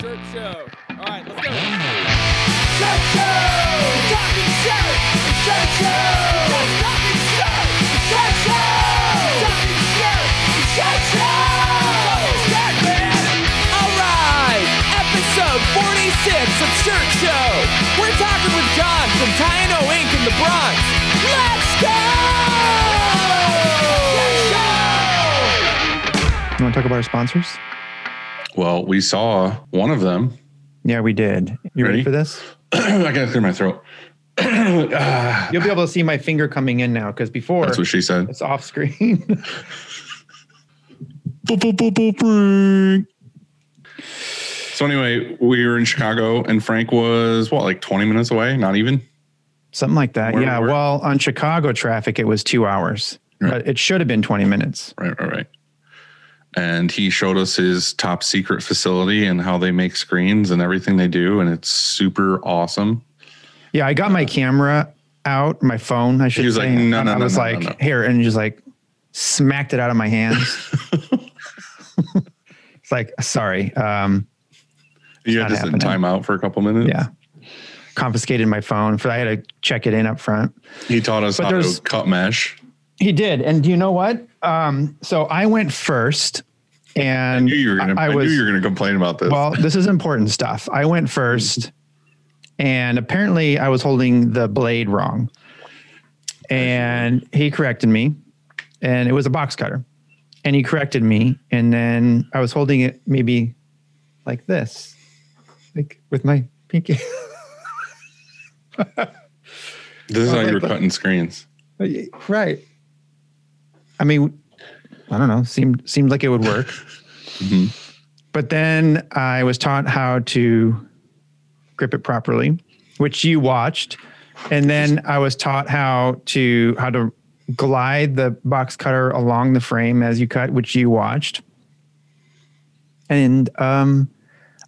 Shirt Show. All right, let's go. Shirt Show! Talking shirt! Shirt Show! Talking shirt! Shirt Show! Talking shirt! Shirt Show! Shirt man! All right, episode 46 of Shirt Show. We're talking with John from Tyano Inc. in the Bronx. Let's go! You want to talk about our sponsors? Well, we saw one of them. Yeah, we did. You ready, Ready? for this? I gotta clear my throat. Ah, You'll be able to see my finger coming in now because before That's what she said. it's off screen. So anyway, we were in Chicago, and Frank was what, like twenty minutes away? Not even. Something like that. Where- yeah. where- Well, on Chicago traffic, it was two hours, Right. but it should have been 20 minutes. Right, right, right. And he showed us his top secret facility and how they make screens and everything they do, and it's super awesome. Yeah. I got my camera out, my phone, I should was say. like, no, no, I no, was no, like, no, here, and just like smacked it out of my hands. it's like, sorry. Um, You had to sit happening. timeout for a couple minutes. yeah. Confiscated my phone for I had to check it in up front. He taught us But how to cut mesh. He did. And do you know what? Um, so I went first and I knew you were gonna. I, I knew you were gonna complain about this. well, this is important stuff. I went first and apparently I was holding the blade wrong. And he corrected me and it was a box cutter. And he corrected me and then I was holding it maybe like this. Like with my pinky. this is how you were but- cutting screens. right. I mean, I don't know. Seemed seemed like it would work. But then I was taught how to grip it properly, which you watched, and then I was taught how to how to glide the box cutter along the frame as you cut, which you watched. And um,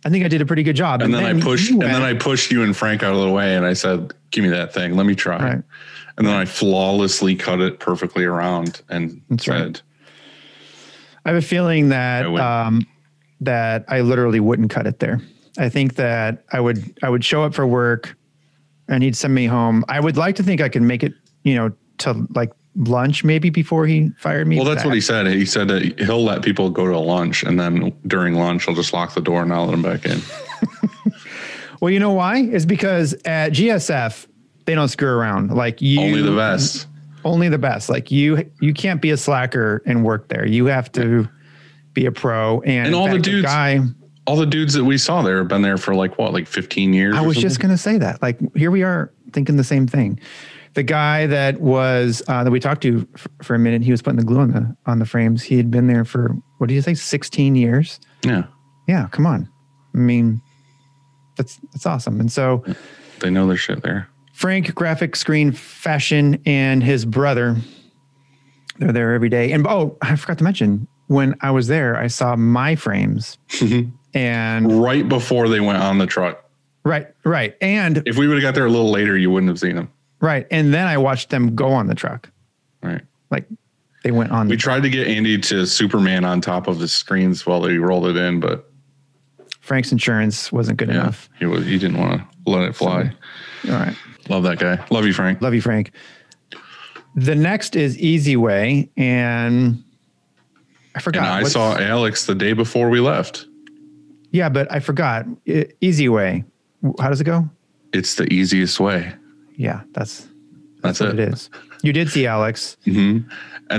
I think I did a pretty good job. And then I pushed. And then I pushed you and Frank out of the way, and I said, "Give me that thing. Let me try." Right. And then I flawlessly cut it perfectly around and That's right. I have a feeling that I um, that I literally wouldn't cut it there. I think that I would I would show up for work, and he'd send me home. I would like to think I could make it, you know, to like lunch maybe before he fired me. "Well, that's what he said. He said that he'll let people go to lunch, and then during lunch, he'll just lock the door and not let them back in." Well, you know why? Is because at GSF they don't screw around. Like you, Only the best. Only the best. Like you, you can't be a slacker and work there. You have to be a pro. And, And all the fact, dudes- guy. All the dudes that we saw there have been there for like what, like fifteen years. I was just going to say that. Like, here we are thinking the same thing. The guy that was uh, that we talked to f- for a minute, he was putting the glue on the on the frames. He had been there for what do you say, sixteen years? yeah. Yeah, come on. I mean, that's that's awesome. And so They know their shit there. Frank, graphic screen fashion, and his brother, they're there every day. And oh, I forgot to mention when I was there, I saw my frames. Mm-hmm. and Right before they went on the truck. right, right, and If we would have got there a little later, you wouldn't have seen them. right, and then I watched them go on the truck. Right. like they went on We tried to get Andy to Superman on top of the screens while they rolled it in, but Frank's insurance wasn't good yeah, enough. he was he didn't want to let it fly. All right. Love that guy. Love you, Frank. Love you, Frank. The next is Easiway. And I And forgot. I what's- saw Alex the day before we left. Yeah, but I forgot. Easiway. How does it go? It's the easiest way. Yeah, that's That's, what it. it is. You did see Alex. And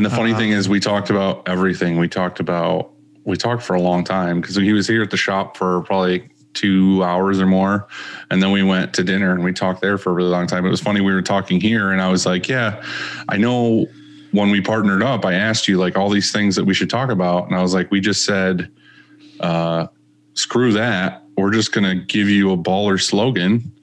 the funny Uh, thing is, we talked about everything. We talked about we talked for a long time because he was here at the shop for probably two hours or more, and then we went to dinner and we talked there for a really long time. It was funny. We were talking here, and I was like, "Yeah, I know." When we partnered up, I asked you like all these things that we should talk about, and I was like, "We just said, uh, screw that. We're just gonna give you a baller slogan."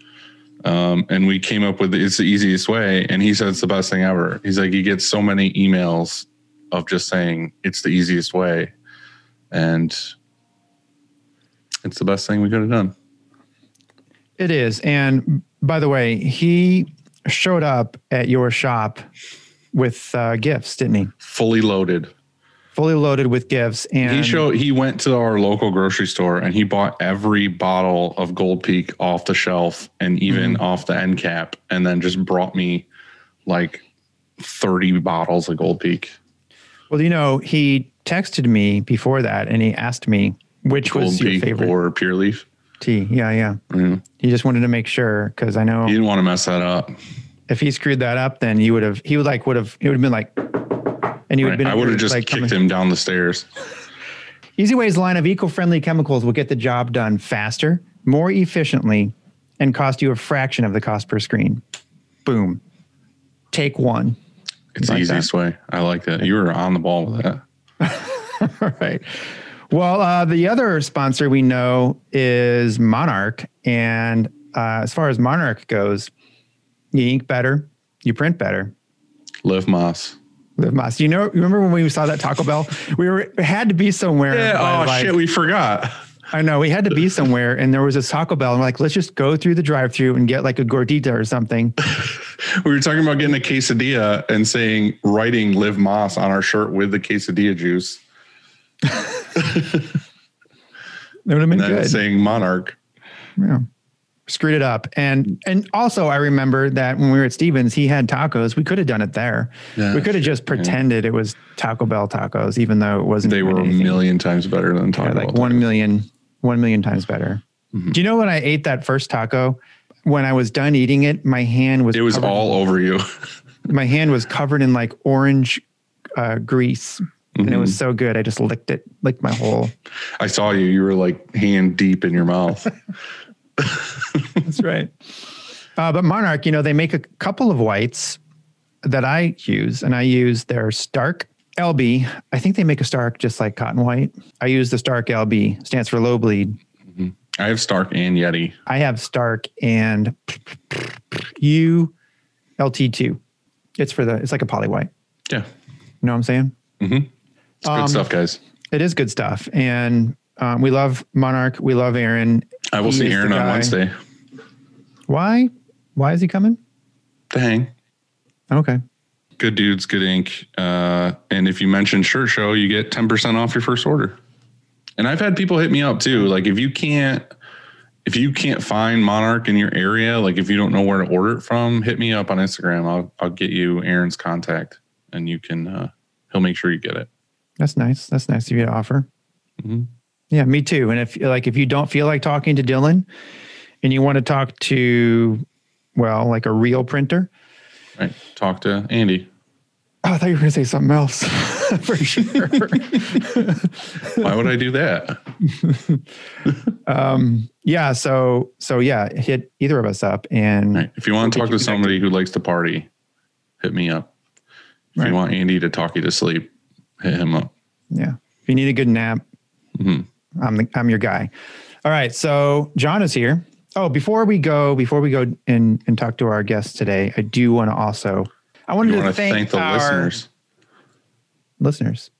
Um, and we came up with it's the easiest way. And he said it's the best thing ever. He's like, he gets so many emails of just saying it's the easiest way. And it's the best thing we could have done. It is. And by the way, he showed up at your shop with uh, gifts, didn't he? Fully loaded. fully loaded with gifts. And He showed he went to our local grocery store and he bought every bottle of Gold Peak off the shelf and even Mm-hmm. off the end cap, and then just brought me like 30 bottles of Gold Peak. well, you know, he texted me before that and he asked me which was your Peak favorite or Pure Leaf. tea. Yeah, yeah. Mhm. He just wanted to make sure because I know He didn't want to mess that up. if he screwed that up, then you would have he would like would have it would have been like and you would Right? have been I would have just like kicked coming- him down the stairs. Easiway's line of eco-friendly chemicals will get the job done faster, more efficiently, and cost you a fraction of the cost per screen. Boom. Take one. It's the Like that. easiest way. I like that. You were on the ball with that. All right. Well, uh, the other sponsor we know is Monarch. And uh, as far as Monarch goes, you ink better, you print better. Liv Moss. Live Moss. You know, remember when we saw that Taco Bell? We were had to be somewhere. Yeah. Oh like- shit, we forgot. I know we had to be somewhere, and there was a Taco Bell, and like, let's just go through the drive-through and get like a gordita or something. We were talking about getting a quesadilla and saying writing Liv Moss on our shirt with the quesadilla juice. It would have been good. saying Monarch. Yeah. Screwed it up. And and also I remember that when we were at Stevens, he had tacos. We could have done it there. Yeah, we could have just pretended it was Taco Bell tacos, even though it wasn't. They were a million times better than Yeah, Taco like Bell. one million, one million times better. Mm-hmm. Do you know when I ate that first taco? When I was done eating it, my hand was It was all over you. my hand was covered in like orange uh, grease, and it was Mm-hmm. so good. I just licked it, licked my whole. I saw you. You were like hand deep in your mouth. That's right. Uh, but Monarch, you know, they make a couple of whites that I use, and I use their Stark LB. I think they make a Stark just like Cotton White. I use the Stark LB, stands for low bleed. I have Stark and Yeti. I have Stark and U LT2. It's for the, it's like a poly white. Yeah. You know what I'm saying? It's good Um, stuff, guys. It is good stuff. And um, we love Monarch. We love Aaron. I will he see Aaron on Wednesday. Why? Why is he coming? To hang. Okay. Good dudes, good ink. Uh, and if you mention Shirt Show, you get 10% off your first order. And I've had people hit me up too. Like if you can't if you can't find Monarch in your area, like if you don't know where to order it from, hit me up on Instagram. I'll I'll get you Aaron's contact and you can uh he'll make sure you get it. That's nice. That's nice of you to offer. Mhm. Yeah, me too. And if like if you don't feel like talking to Dylan, and you want to talk to, well, like a real printer. Right. Talk to Andy. Oh, I thought you were going to say something else. For sure. Why would I do that? yeah. So so yeah, hit either of us up, and Right. If you want to talk to somebody who likes to party, hit me up. If Right. you want Andy to talk you to sleep, hit him up. yeah, if you need a good nap, Mhm. I'm the, I'm your guy. All right. So John is here. Oh, before we go, before we go and and talk to our guests today, I do want to also I wanted to want to thank, thank the our listeners listeners.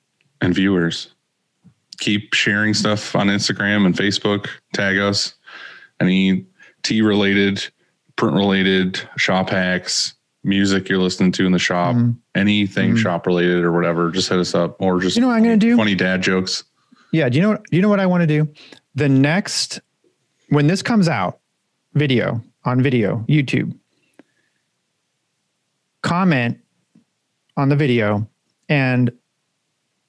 and viewers. Keep sharing stuff on Instagram and Facebook. Tag us. Any tea related, print related, shop hacks, music you're listening to in the shop, Mm-hmm. anything shop related or whatever, just hit us up or just You know what I'm gonna do? funny dad jokes. Yeah. Do you know what, do you know what I want to do? The next, when this comes out, video on video, YouTube, comment on the video. And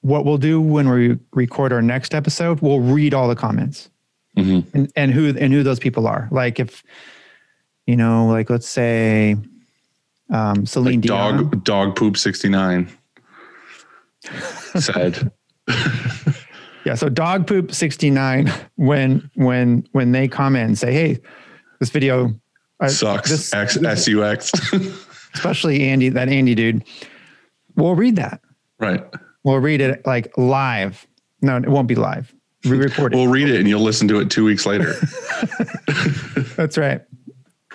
what we'll do when we record our next episode, we'll read all the comments Mhm. and, and who, and who those people are. Like if, you know, like let's say, um, Celine Like Dion. dog dog poop 69 said Yeah. So dog poop 69, when, when, when they comment and say, Hey, this video uh, sucks. this- X S U X. especially Andy, that Andy dude, we'll read that. right. We'll read it like live. No, it won't be live. We record it. We'll read it and you'll listen to it two weeks later. That's right.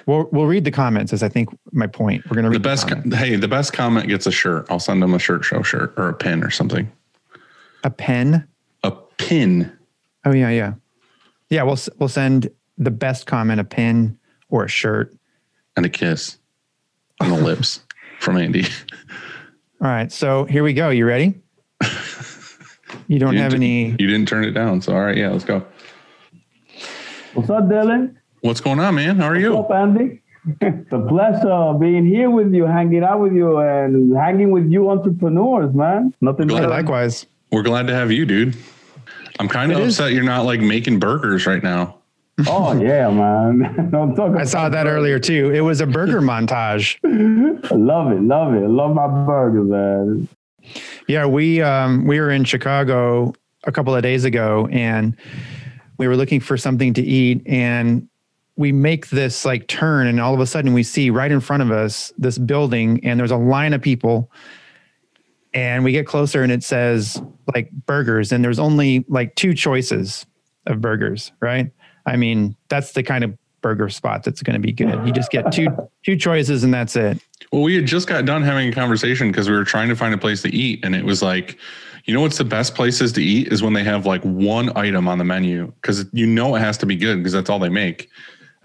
We'll we'll read the comments. As I think my point. We're gonna read the best comments. hey the best comment gets a shirt i'll send them a shirt show shirt or a pin or something a pen. a pin Oh yeah, yeah, yeah. We'll we'll send the best comment a pin or a shirt. and a kiss on the lips from andy All right. So here we go. You ready? You don't You have any. You didn't turn it down. So all right, yeah, let's go. What's up, Dylan? What's going on, man? How are What's you? up, Andy? it's a pleasure being here with you, hanging out with you, and hanging with you entrepreneurs, man. Nothing Glad- Likewise. We're glad to have you, dude. I'm kind of It is- upset you're not like making burgers right now. Oh yeah, man. Don't talk I saw that earlier too. It was a burger montage. I love it, love it. Love my burgers, man. Yeah, we um, we were in Chicago a couple of days ago, and we were looking for something to eat, and we make this like turn, and all of a sudden we see right in front of us this building, and there's a line of people, and we get closer, and it says like burgers, and there's only like two choices of burgers, right? I mean, that's the kind of burger spot that's going to be good. You just get two two choices, and that's it. Well, we had just got done having a conversation because we were trying to find a place to eat, and it was like, you know, what's the best places to eat is when they have like one item on the menu because you know it has to be good because that's all they make.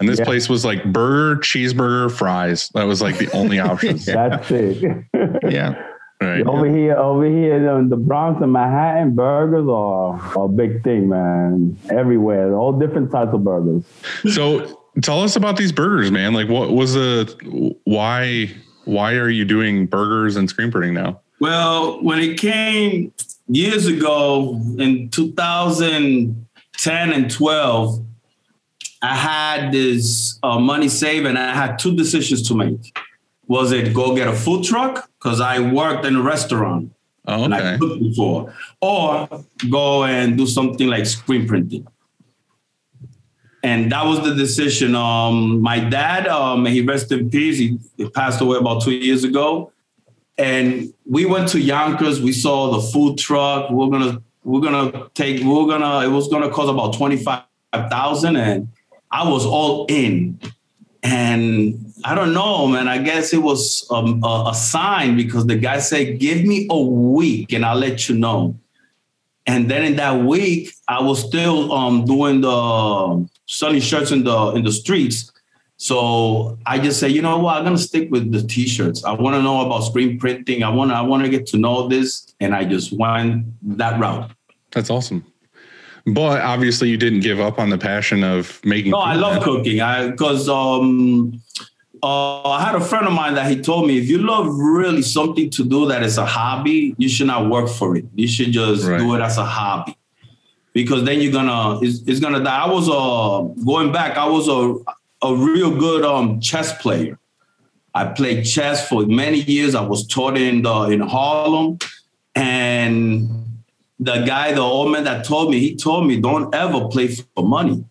And this Yeah. place was like burger, cheeseburger, fries. That was like the only options. That's it. Yeah. Right. over here, over here in the Bronx and Manhattan, burgers are a big thing, man. Everywhere, all different types of burgers. So tell us about these burgers, man. Like, what was the why? Why are you doing burgers and screen printing now? Well, when it came years ago in 2010 and 12, I had this uh, money saved and I had two decisions to make. Was it go get a food truck? Because I worked in a restaurant Oh, and I okay. cooked before, or go and do something like screen printing. And that was the decision. Um, my dad, um, he rest in peace, he, he passed away about two years ago. And we went to Yonkers. We saw the food truck. We're gonna, we're gonna take, we're gonna. It was gonna cost about twenty five thousand, and I was all in. And I don't know, man. I guess it was um, a, a sign because the guy said, "Give me a week, and I'll let you know." And then in that week, I was still um, doing the selling shirts in the in the streets. So I just said, you know what, I'm gonna stick with the t-shirts. I want to know about screen printing. I want I want to get to know this, and I just went that route. That's awesome. But obviously, you didn't give up on the passion of making. No, I love cooking. I because um, uh, I had a friend of mine that he told me if you love really something to do that is a hobby, you should not work for it. You should just Right. do it as a hobby because then you're gonna it's, it's gonna die. I was uh going back. I was a a real good um chess player. I played chess for many years. I was taught in the in Harlem, and the guy, the old man that told me, he told me, don't ever play for money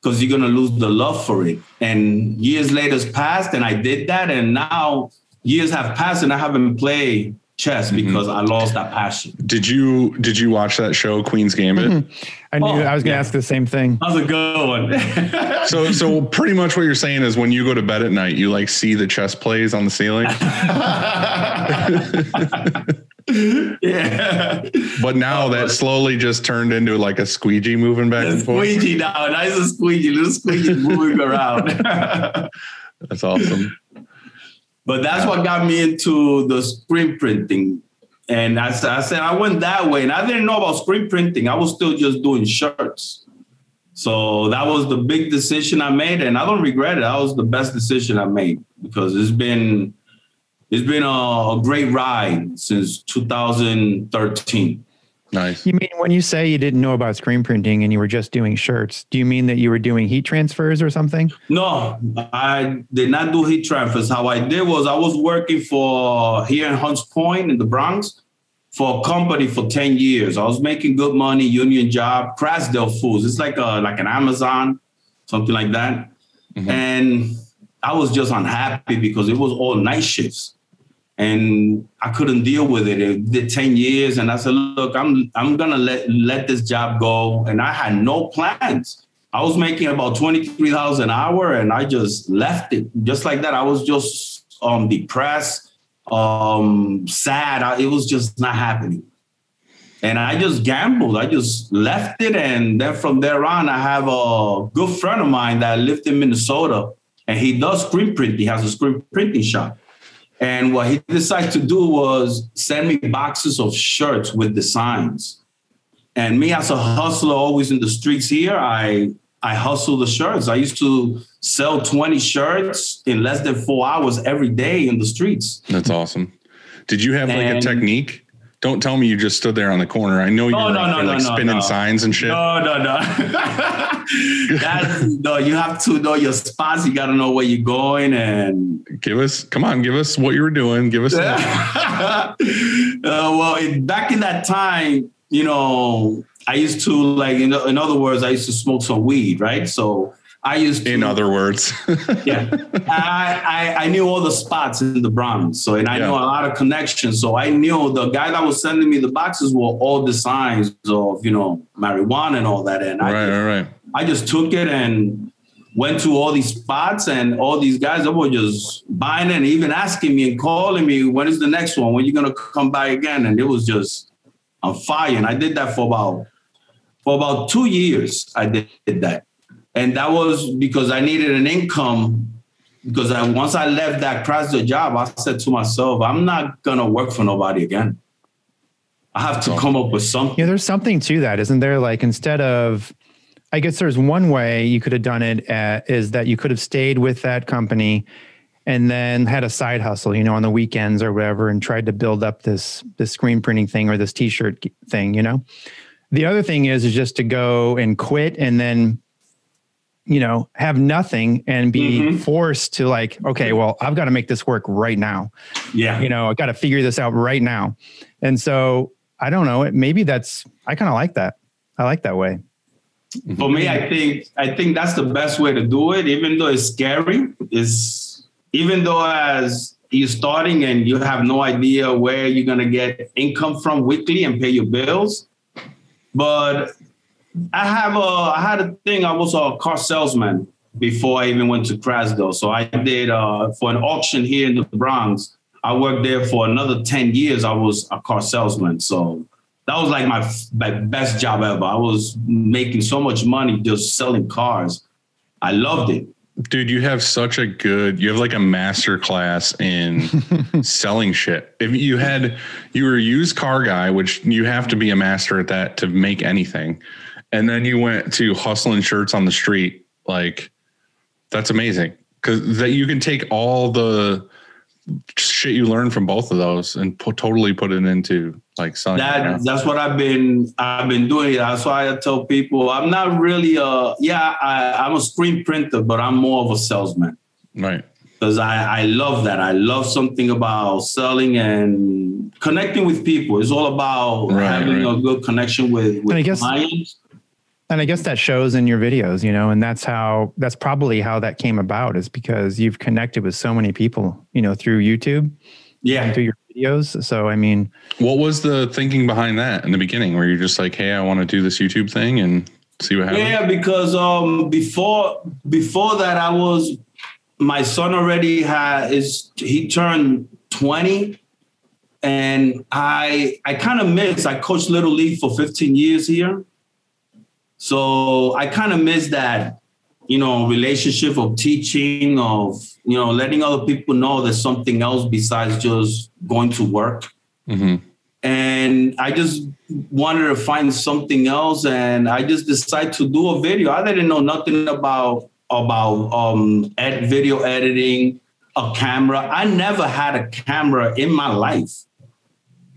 because you're gonna lose the love for it. And years later has passed, and I did that, and now years have passed, and I haven't played chess mm-hmm. because I lost that passion. Did you Did you watch that show Queen's Gambit? Mm-hmm. I knew Oh, I was going to yeah. ask the same thing. That was a good one. So so pretty much what you're saying is when you go to bed at night, you like see the chess plays on the ceiling. yeah, But now that uh, slowly just turned into like a squeegee moving back the and forth. squeegee now, nice and squeegee, little squeegee moving around. That's awesome. But that's what got me into the screen printing. And I said I went that way, and I didn't know about screen printing. I was still just doing shirts. So that was the big decision I made, and I don't regret it. That was the best decision I made because it's been it's been a, a great ride since 2013. Nice. You mean when you say you didn't know about screen printing and you were just doing shirts, do you mean that you were doing heat transfers or something? No, I did not do heat transfers. How I did was I was working for here in Hunts Point in the Bronx for a company for 10 years. I was making good money, union job, Krasdale Foods. It's like a like an Amazon, something like that. Mm-hmm. And I was just unhappy because it was all night shifts. And I couldn't deal with it. It did 10 years. And I said, look, I'm I'm gonna let let this job go. And I had no plans. I was making about 23,000 an hour and I just left it just like that. I was just um, depressed, um, sad. I, it was just not happening. And I just gambled. I just left it. And then from there on, I have a good friend of mine that lived in Minnesota and he does screen print. He has a screen printing shop. And what he decided to do was send me boxes of shirts with designs. And me as a hustler, always in the streets here, I I hustle the shirts. I used to sell 20 shirts in less than four hours every day in the streets. That's awesome. Did you have like a technique? Don't tell me you just stood there on the corner. I know you No, were no, no, there, no, like spinning signs and shit. No, no, no. That's, no, you have to know your spots. You got to know where you're going. And Give us, come on, give us what you were doing. Give us. uh, well, it, back in that time, you know, I used to like, in, in other words, I used to smoke some weed, right? So I used to, in other words, yeah, I, I I knew all the spots in the Bronx, so and I Yeah. knew a lot of connections. So I knew the guy that was sending me the boxes were all designs of you know marijuana and all that, and I right, right, right. I just took it and went to all these spots and all these guys that were just buying it and even asking me and calling me, when is the next one? When you gonna come by again? And it was just on fire. And I did that for about for about two years. I did that. And that was because I needed an income. Because I, once I left that Chrysler job, I said to myself, I'm not gonna work for nobody again. I have to come up with something. Yeah, there's something to that, isn't there? Like instead of, I guess there's one way you could have done it at, is that you could have stayed with that company and then had a side hustle, you know, on the weekends or whatever, and tried to build up this this screen printing thing or this T-shirt thing, you know. The other thing is is just to go and quit and then, you know, have nothing and be Mhm. forced to like, okay, well, I've got to make this work right now Yeah. you know, I got to figure this out right now. And so I don't know. It, maybe that's, I kind of like that. I like that way. For me, I think I think that's the best way to do it, even though it's scary. Is even though as you're starting and you have no idea where you're gonna get income from weekly and pay your bills. But I have a I had a thing. I was a car salesman before I even went to Krasdale. So I did uh, for an auction here in the Bronx. I worked there for another ten years. I was a car salesman. So that was like my, my best job ever. I was making so much money just selling cars. I loved it. Dude, you have such a good, you have like a master class in selling shit. If you had, you were a used car guy, which you have to be a master at that to make anything. And then you went to hustling shirts on the street. Like, that's amazing. Cause that you can take all the shit you learned from both of those and put, totally put it into like selling. it now. That that's what I've been I've been doing. That's why I tell people I'm not really a yeah I, I'm a screen printer, but I'm more of a salesman right. because I I love that. I love something about selling and connecting with people. It's all about Right, having right. a good connection with with I guess- clients. And I guess that shows in your videos, you know, and that's how, that's probably how that came about is because you've connected with so many people, you know, through YouTube, Yeah, through your videos. So, I mean, What was the thinking behind that in the beginning? Where you're just like, hey, I want to do this YouTube thing and see what happens? Yeah, because um before before that I was my son already had is he turned 20 and I I kind of miss I coached little league for 15 years here. So I kind of miss that you know relationship of teaching of you know letting other people know there's something else besides just going to work hmm and I just wanted to find something else, and I just decided to do a video. I didn't know nothing about about um, ed- video editing, a camera. I never had a camera in my life.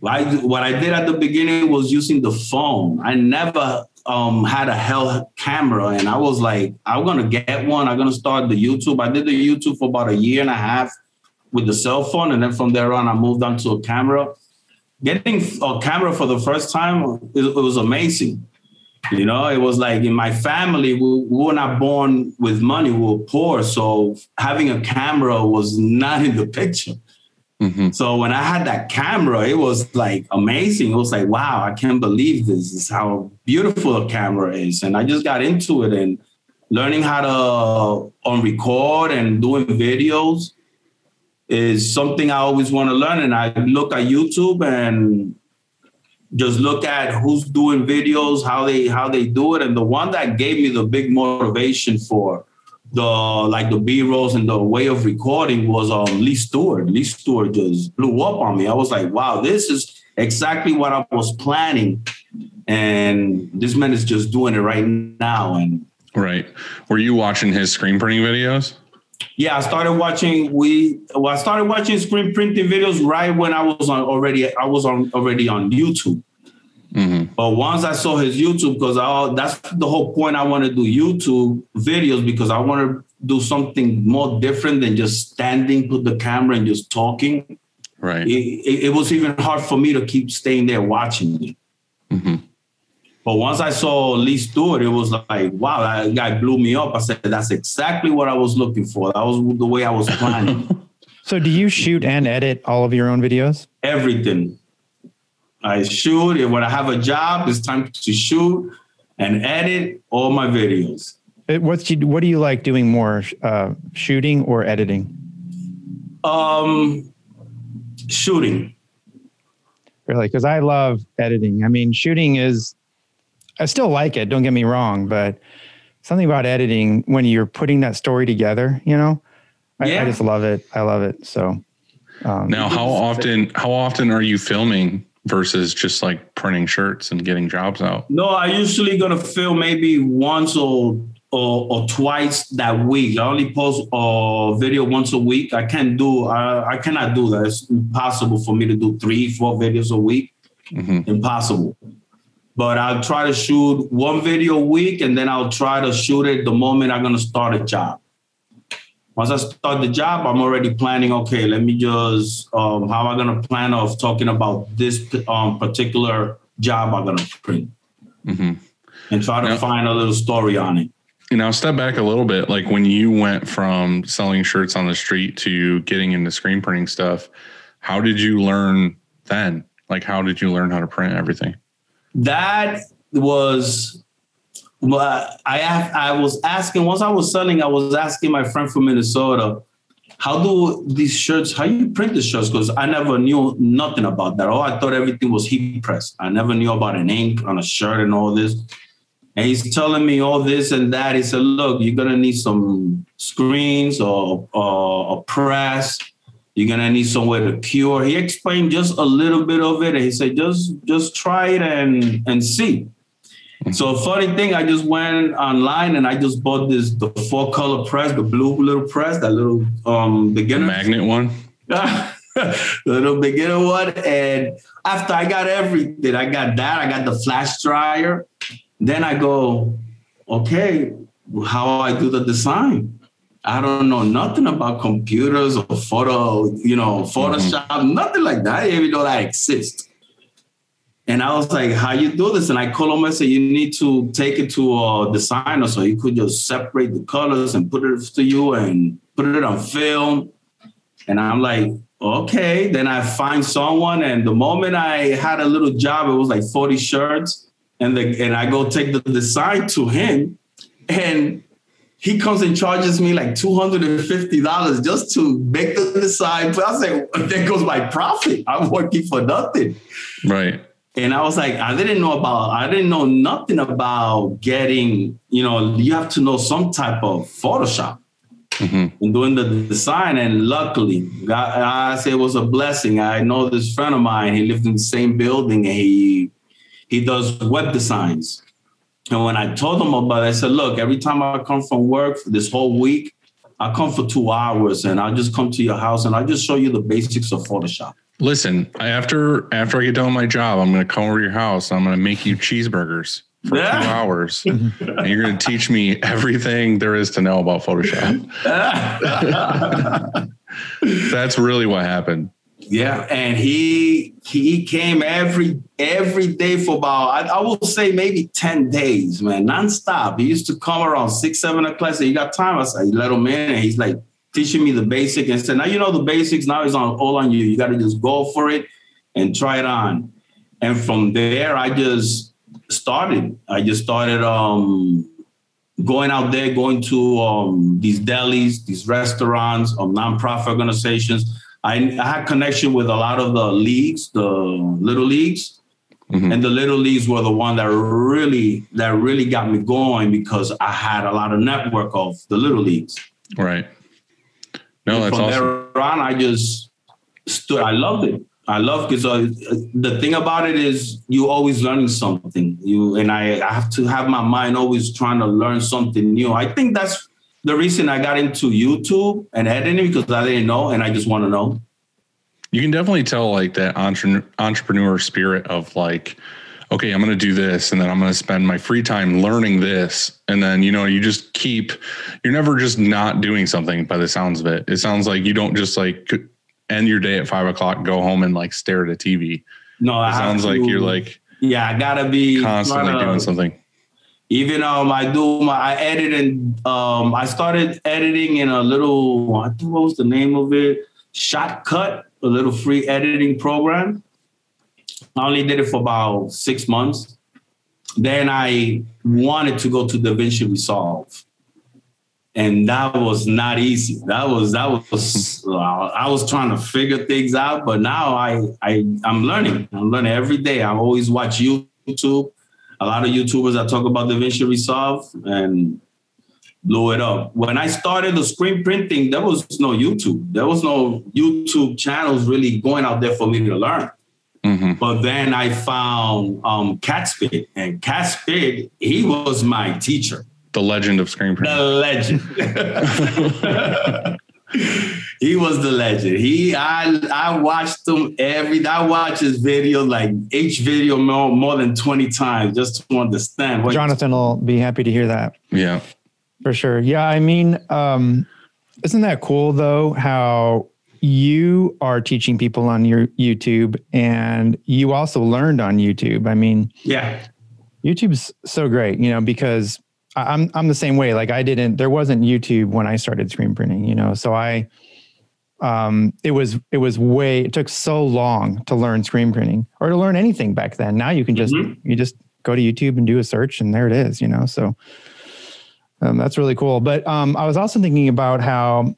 I, what I did at the beginning was using the phone. I never um, had a hell camera, and I was like, I'm gonna get one. I'm gonna start the YouTube. I did the YouTube for about a year and a half with the cell phone, and then from there on, I moved on to a camera getting a camera for the first time it, it was amazing you know it was like in my family we, we were not born with money we were poor so having a camera was not in the picture hmm so when i had that camera it was like amazing it was like wow i can't believe this, this is how beautiful a camera is and i just got into it and learning how to on record and doing videos is something I always want to learn. And I look at YouTube and just look at who's doing videos, how they how they do it. And the one that gave me the big motivation for the like the B rolls and the way of recording was um Lee Stewart. Lee Stewart just blew up on me. I was like, wow, this is exactly what I was planning and this man is just doing it right now. And Right. Were you watching his screen printing videos? yeah, I started watching. We well, I started watching screen printing videos right when I was on already. I was on already on YouTube. Mm-hmm. But once I saw his YouTube, because that's the whole point. I want to do YouTube videos because I want to do something more different than just standing, put the camera, and just talking. Right. It, it, it was even hard for me to keep staying there watching it. Mhm. But once I saw Lee Stewart, it was like, wow, that guy blew me up. I said, that's exactly what I was looking for. That was the way I was planning. So do you shoot and edit all of your own videos? Everything. I shoot. And when I have a job, it's time to shoot and edit all my videos. It- What's you, what do you like doing more, uh, shooting or editing? Um, shooting. Really? Because I love editing. I mean, shooting is, I still like it. Don't get me wrong, but something about editing when you're putting that story together, you know, I, I just love it. I love it. So um, Now, how often how often are you filming versus just like printing shirts and getting jobs out? No, I usually gonna film maybe once or or, or twice that week. I only post a video once a week. I can't do. I, I cannot do that. It's impossible for me to do three, four videos a week. Mhm. Impossible. But I'll try to shoot one video a week, and then I'll try to shoot it the moment I'm gonna start a job. Once I start the job, I'm already planning. Okay, let me just um, how am I gonna plan of talking about this um, particular job I'm gonna print Mhm. and try to Yeah. find a little story on it. You know, step back a little bit. Like when you went from selling shirts on the street to getting into screen printing stuff, how did you learn then? Like, how did you learn how to print everything? That was well, I I was asking once I was selling, I was asking my friend from Minnesota, how do these shirts, how you print the shirts? Because I never knew nothing about that. Oh, I thought everything was heat press. I never knew about an ink on a shirt and all this. And he's telling me all this and that. He said, look, you're gonna need some screens or, or a press. You're gonna need somewhere to cure. He explained just a little bit of it, and he said, just just try it and and see. So funny thing, I just went online and I just bought this the four color press, the blue little press, that little um The beginner magnet one? the little beginner one. And after I got everything, I got that, I got the flash dryer. Then I go, okay, how I do the design? I don't know nothing about computers or photo, you know, Photoshop, nothing like that. I even though that exists. And I was like, how you do this? And I call him, I said, you need to take it to a designer so he could just separate the colors and put it to you and put it on film. And I'm like, okay. Then I find someone, and the moment I had a little job, it was like 40 shirts. And the and I go take the design to him, and he comes and charges me like $250 just to make the design. But I say, there goes my profit. I'm working for nothing. Right. And I was like, I didn't know about, I didn't know nothing about getting, you know, you have to know some type of Photoshop Mhm. and doing the design. And luckily, God, I say it was a blessing. I know this friend of mine, he lived in the same building and he, he does web designs. And when I told him about it, I said, look, every time I come from work for this whole week, I come for two hours and I'll just come to your house and I'll just show you the basics of Photoshop. Listen, after after I get done with my job, I'm going to come over to your house. And I'm going to make you cheeseburgers for Yeah. two hours, and you're going to teach me everything there is to know about Photoshop. That's really what happened. Yeah, and he he came every every day for about I, I will say maybe ten days, man, nonstop. He used to come around six seven o'clock. Say, "You got time?" I said, "Let him in." And he's like teaching me the basic and said, "Now you know the basics. Now it's on all on you. You got to just go for it and try it on." And from there, I just started. I just started um going out there, going to um, these delis, these restaurants, um, nonprofit organizations. I, I had connection with a lot of the leagues, the little leagues, Mhm. and the little leagues were the one that really that really got me going because I had a lot of network of the little leagues. Right. No, that's from awesome. there on, I just stood. I loved it. I love because uh, the thing about it is you always learning something. You and I, I have to have my mind always trying to learn something new. I think that's the reason I got into YouTube and editing because I didn't know and I just want to know. You can definitely tell like that entre- entrepreneur spirit of like, okay, I'm going to do this and then I'm going to spend my free time learning this. And then, you know, you just keep, you're never just not doing something by the sounds of it. It sounds like you don't just like end your day at five o'clock, go home and like stare at a TV. No, It I sounds like to- you're like yeah, I gotta be constantly to- doing something. even um I do my I edit and um I started editing in a little I think what was the name of it? Shotcut, a little free editing program. I only did it for about six months. Then I wanted to go to DaVinci Resolve. And that was not easy. That was that was uh, I was trying to figure things out, but now I I I'm learning. I'm learning every day. I always watch YouTube a lot of YouTubers that talk about DaVinci Resolve and blew it up. When I started the screen printing, there was no YouTube. There was no YouTube channels really going out there for me to learn. Mhm. But then I found um, Catspit, and Catspit, he was my teacher The legend of screen Print. the legend. he was the legend. He I I watched him every I watched his video like each video more, more than 20 times just to understand what Jonathan will be happy to hear that Yeah. for sure. Yeah, I mean, um, isn't that cool though? How you are teaching people on your YouTube, and you also learned on YouTube. I mean, yeah. YouTube's so great, you know, because I'm I'm the same way. Like I didn't there wasn't YouTube when I started screen printing, you know. So I um it was it was way it took so long to learn screen printing or to learn anything back then. Now you can just Mhm. you just go to YouTube and do a search and there it is, you know. So um, that's really cool. But um I was also thinking about how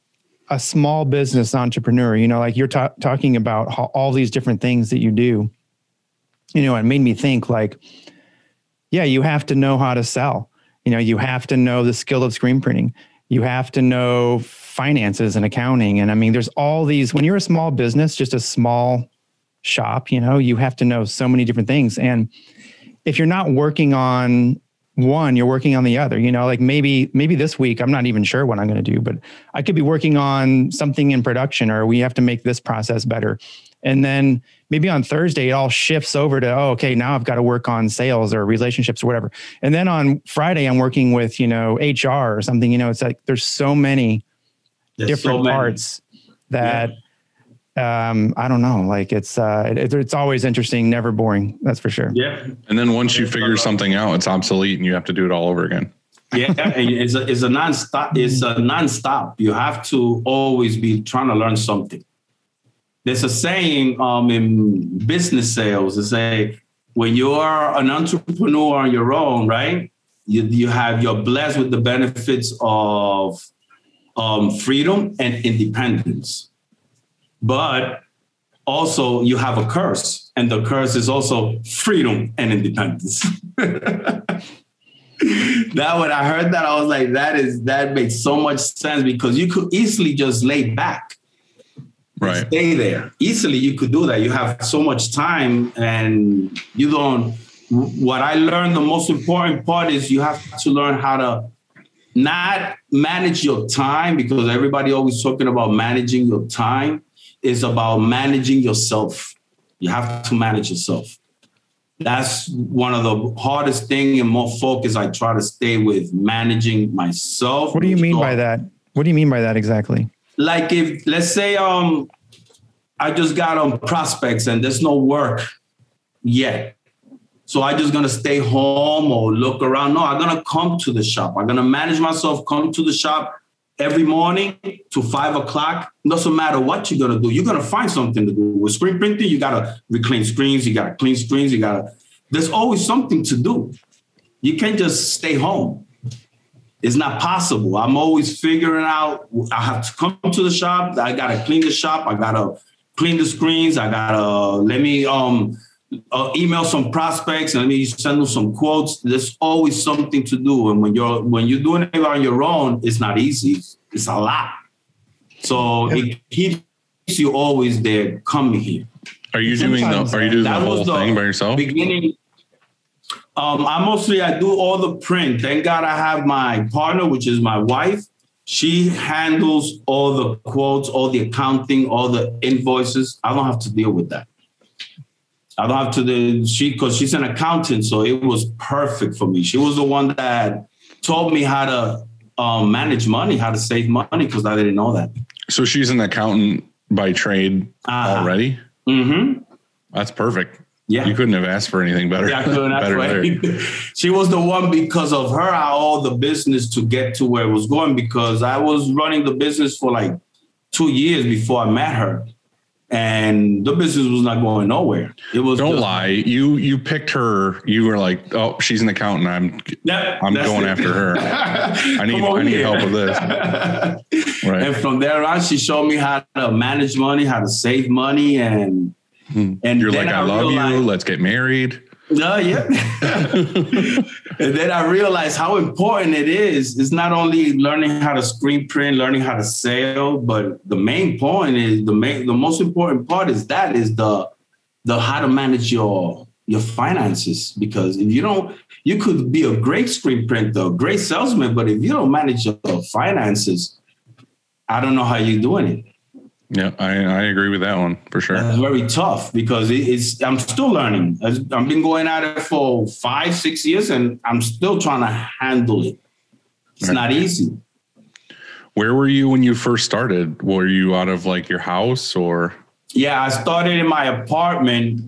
a small business entrepreneur, you know, like you're ta- talking about how, all these different things that you do. You know, it made me think like yeah, you have to know how to sell. You know, you have to know the skill of screen printing. You have to know finances and accounting. And I mean, there's all these, when you're a small business, just a small shop, you know, you have to know so many different things. And if you're not working on one, you're working on the other, you know, like maybe, maybe this week, I'm not even sure what I'm going to do, but I could be working on something in production or we have to make this process better. And then maybe on Thursday, it all shifts over to, oh, okay, now I've got to work on sales or relationships or whatever. And then on Friday, I'm working with, you know, HR or something, you know, it's like there's so many There's different so many. parts that, um, I don't know, like it's, uh, it, it's always interesting, never boring. That's for sure. Yeah. And then once you figure something out, it's obsolete and you have to do it all over again. Yeah. and it's a, it's a non-stop. It's a non-stop. You have to always be trying to learn something. There's a saying um, in business sales. They say when you are an entrepreneur on your own, right? You, you have you're blessed with the benefits of um, freedom and independence, but also you have a curse, and the curse is also freedom and independence. that when I heard that, I was like, that is that makes so much sense because you could easily just lay back, Right. stay there. Easily you could do that. You have so much time and you don't what I learned the most important part is you have to learn how to not manage your time because everybody always talking about managing your time is about managing yourself. You have to manage yourself. That's one of the hardest thing and more focus I try to stay with managing myself. What do you mean by that? What do you mean by that exactly? Like if let's say um I just got on prospects and there's no work yet. So I just gonna stay home or look around. No, I'm gonna come to the shop. I'm gonna manage myself, come to the shop every morning to five o'clock. Doesn't matter what you're gonna do, you're gonna find something to do. With screen printing, you gotta reclaim screens, you gotta clean screens, you gotta there's always something to do. You can't just stay home. It's not possible. I'm always figuring out I have to come to the shop, I gotta clean the shop, I gotta clean the screens, I gotta let me um uh, email some prospects and let me send them some quotes. There's always something to do, and when you're when you're doing it on your own, it's not easy. It's a lot. So it keeps you always there coming here. Are you doing Sometimes, the? Are you doing the whole was the thing by yourself? beginning. Um, I mostly I do all the print. Thank God I have my partner, which is my wife. She handles all the quotes, all the accounting, all the invoices. I don't have to deal with that. I don't have to do she because she's an accountant, so it was perfect for me. She was the one that taught me how to um, manage money, how to save money, because I didn't know that. So she's an accountant by trade Uh-huh. already. Mm-hmm. That's perfect. Yeah. You couldn't have asked for anything better. Yeah, I couldn't ask better for anything. She was the one because of her, I all the business to get to where it was going because I was running the business for like two years before I met her. And the business was not going nowhere. It was Don't just- lie. You you picked her. You were like, oh, she's an accountant. I'm Yeah, I'm going it. after her. I need I need here. help with this. Right. And from there on, she showed me how to manage money, how to save money, and and Hmm. You're like, I, love you. Let's get married. No, yeah. and then I realized how important it is. It's not only learning how to screen print, learning how to sell, but the main point is the main the most important part is that is the the how to manage your your finances. Because if you don't, you could be a great screen printer, a great salesman, but if you don't manage your finances, I don't know how you're doing it. Yeah, I, I agree with that one for sure. It's very tough because it- it's. I'm still learning. I've I've been going at it for five, six years, and I'm still trying to handle it. It's Right. not easy. Where were you when you first started? Were you out of like your house or? Yeah, I started in my apartment.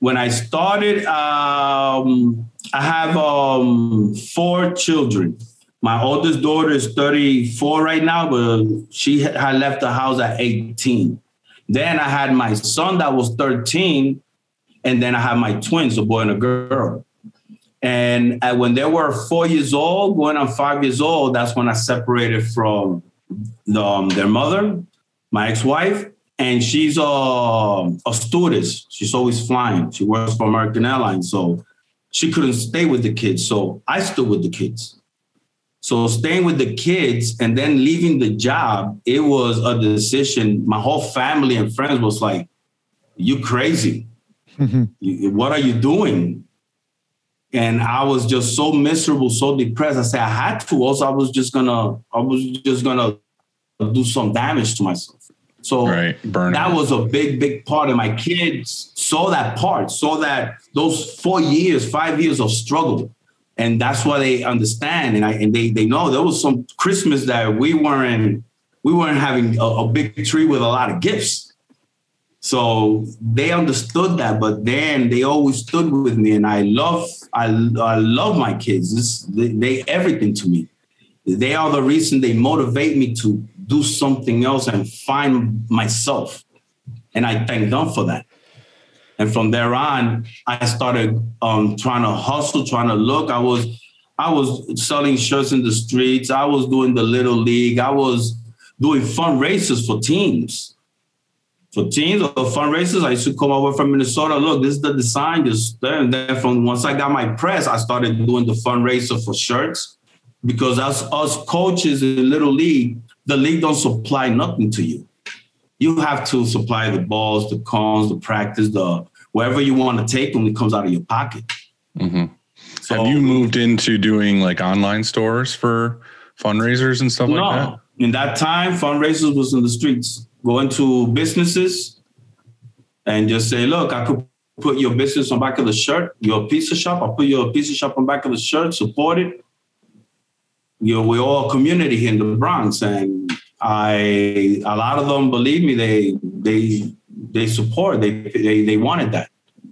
When I started, um, I have um, four children. My oldest daughter is 34 right now, but she had left the house at 18. Then I had my son that was 13, and then I had my twins, a boy and a girl. And uh, when they were four years old, going on five years old, that's when I separated from the, um, their mother, my ex-wife, and she's a, a stewardess. She's always flying. She works for American Airlines, so she couldn't stay with the kids. So I stood with the kids. So staying with the kids and then leaving the job, it was a decision. My whole family and friends was like, "You crazy? Mm-hmm. You- what are you doing?" And I was just so miserable, so depressed. I said I had to. Also, I was just gonna, I was just gonna do some damage to myself. So Right, that was a big, big part. And my kids saw that part, saw that those four years, five years of struggle. And that's why they understand. And I and they they know there was some Christmas that we weren't we weren't having a, a big tree with a lot of gifts. So they understood that, but then they always stood with me, and I love I I love my kids. This, they, they everything to me. They are the reason they motivate me to do something else and find myself, and I thank them for that. And from there on, I started um, trying to hustle, trying to look. I was I was selling shirts in the streets. I was doing the little league. I was doing fundraisers for teams for teams or fundraisers. I used to come over from Minnesota. Look, this is the design. There. And then from once I got my press, I started doing the fundraiser for shirts because as us coaches in the Little League, the league don't supply nothing to you. You have to supply the balls, the cones, the practice, the wherever you want to take them. It comes out of your pocket. Mhm. So, Have you moved into doing like online stores for fundraisers and stuff No, like that? in that time, fundraisers was in the streets. going to businesses and just say, look, I could put your business on back of the shirt. You're a pizza shop. I'll put your pizza shop on back of the shirt. Support it. You know, we're all a community here in the Bronx, and I a lot of them believe me. They they they support. They they they wanted that.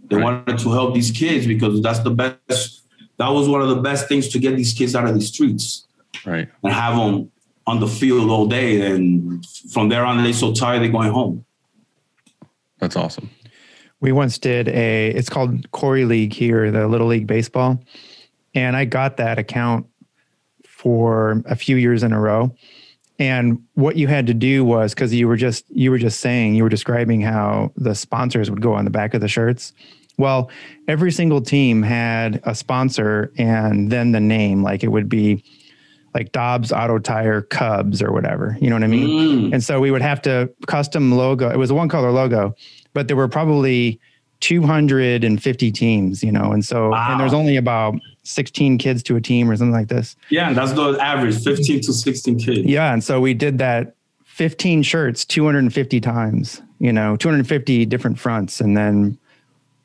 They Right. wanted to help these kids because that's the best. That was one of the best things to get these kids out of the streets Right. and have them on the field all day. And from there on, they're so tired, they're going home. That's awesome. We once did a, it's called Corey League here, the Little League Baseball. And I got that account for a few years in a row. And what you had to do was because you were just you were just saying you were describing how the sponsors would go on the back of the shirts. Well, every single team had a sponsor and then the name, like it would be like Dobbs Auto Tire Cubs or whatever. You know what I mean? Mm. And so we would have to custom logo. It was a one color logo, but there were probably 250 teams, you know, and so Wow. and there's only about 16 kids to a team or something like this. Yeah, that's the average, 15 to 16 kids. Yeah, and so we did that 15 shirts 250 times, you know, 250 different fronts, and then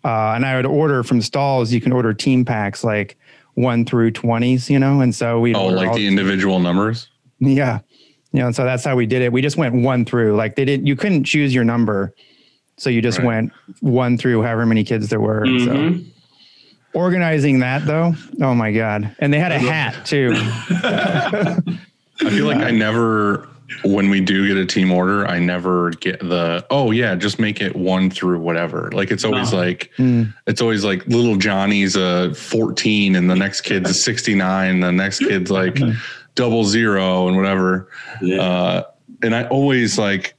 uh, and I would order from Stahls. You can order team packs like one through 20s, you know, and so we Oh, like the individual numbers. yeah, you know, and so that's how we did it. We just went one through. Like they didn't, you couldn't choose your number, so you just Right. went one through however many kids there were. and So. Organizing that though, oh my god! And they had a hat too. I feel like I never, when we do get a team order, I never get the, oh yeah, just make it one through whatever. Like it's always No. like, Mm. it's always like little Johnny's a 14 and the next kid's a 69. The next kid's like double zero and whatever. Yeah. Uh, and I always like,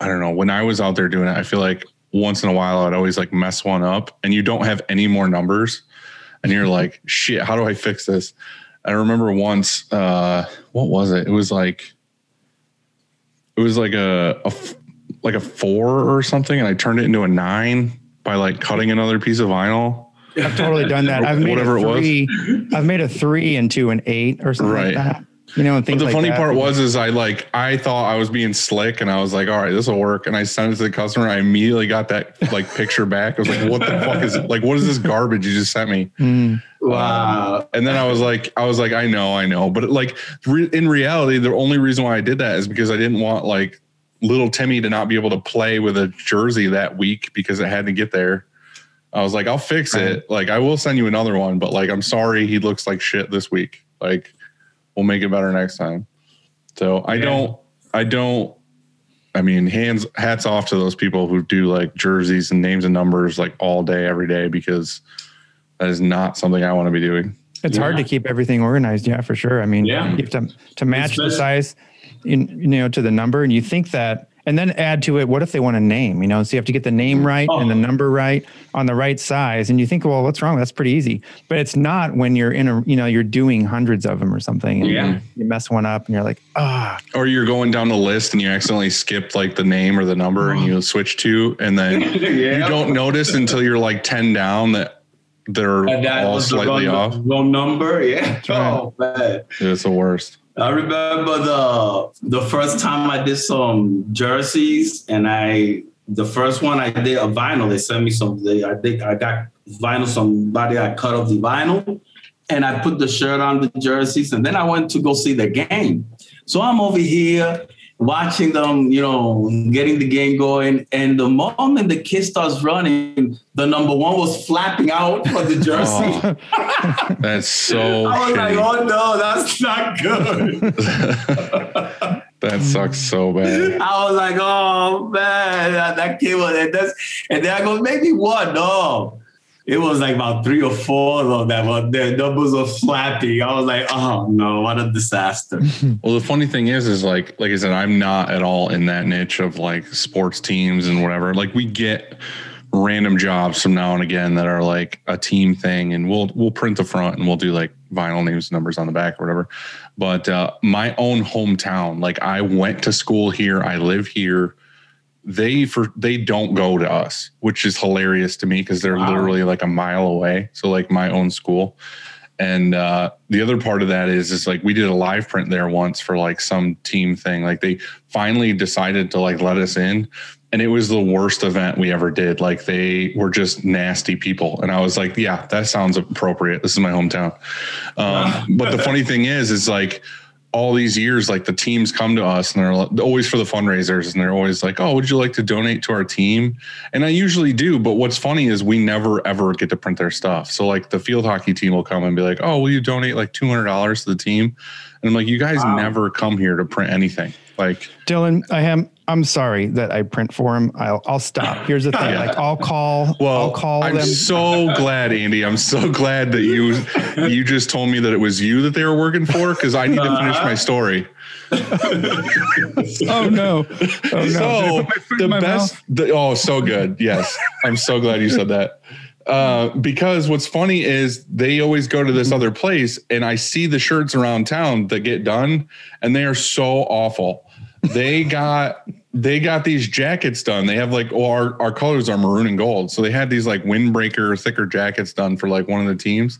I don't know, when I was out there doing it, I feel like once in a while I'd always like mess one up and you don't have any more numbers and you're like, shit, how do I fix this? I remember once, uh, what was it? It was like, it was like a, like a four or something, and I turned it into a nine by like cutting another piece of vinyl. I've totally done that. I've made Whatever it a was. three. I've made a three into an eight or something Right. like that. You know, and things. But the like funny that. part was, is I like I thought I was being slick, and I was like, "All right, this will work." And I sent it to the customer. I immediately got that like picture back. I was like, "What the fuck is it? like? What is this garbage you just sent me?" Mm. wow. And then I was like, I was like, I know, I know, but like re- in reality, the only reason why I did that is because I didn't want like little Timmy to not be able to play with a jersey that week because it had to get there. I was like, I'll fix it. Like, I will send you another one, but like, I'm sorry, he looks like shit this week. Like, we'll make it better next time. So I Yeah. don't, I don't. I mean, hands hats off to those people who do like jerseys and names and numbers like all day, every day, because that is not something I want to be doing. It's hard to keep everything organized. Yeah, for sure. I mean, Yeah. you have to to match the size, in, you know, to the number, and you think that, and then add to it. What if they want a name? You know, so you have to get the name right and the Oh. number right on the right size, and you think, well, what's wrong? That's pretty easy, but it's not when you're in a, you know, you're doing hundreds of them or something, and Yeah. you mess one up, and you're like, ah, or you're going down the list and you accidentally skipped like the name or the number and you switch to and then you don't notice until you're like 10 down that they're that all was the slightly wrong, off wrong number. Yeah. Oh man. it's the worst I remember the the first time I did some jerseys, and I the first one I did a vinyl. They sent me some. They, I think I got vinyl. Somebody I cut off the vinyl, and I put the shirt on the jerseys, and then I went to go see the game. So I'm over here watching them, you know, getting the game going, and the moment the kid starts running, the number one was flapping out for the jersey. Oh, that's so I was like, oh no, that's not good. that sucks so bad I was like, oh man, that, that kid was, and, that's, and then I go, maybe one. No, it was like about three or four of them were, their numbers were flapping. I was like, oh no, what a disaster. well the funny thing is is like like i said i'm not at all in that niche of like sports teams and whatever like we get random jobs from now and again that are like a team thing and we'll we'll print the front and we'll do like vinyl names numbers on the back or whatever but uh my own hometown like i went to school here i live here they for they don't go to us which is hilarious to me because they're Wow. literally like a mile away so like my own school and uh, the other part of that is, is like we did a live print there once for like some team thing. Like they finally decided to like let us in, and it was the worst event we ever did. Like they were just nasty people, and I was like, yeah, that sounds appropriate. This is my hometown. Um, but the funny thing is, is like all these years, like the teams come to us and they're always for the fundraisers, and they're always like, "Oh, would you like to donate to our team?" And I usually do, but what's funny is we never ever get to print their stuff. So like the field hockey team will come and be like, "Oh, will you donate like two hundred dollars to the team?" And I'm like, "You guys Wow. never come here to print anything." Like, Dylan, I am. I'm sorry that I print for him. I'll I'll stop. Here's the thing. Yeah. Like I'll call. well, I'll call I'm them. so glad, Andy. I'm so glad that you you just told me that it was you that they were working for because I need to finish my story. oh no! Oh no! So the best, the, oh, so good. Yes, I'm so glad you said that. Uh, because what's funny is they always go to this other place, and I see the shirts around town that get done, and they are so awful. They got they got these jackets done. They have like, well, our, our colors are maroon and gold. So they had these like windbreaker, thicker jackets done for like one of the teams.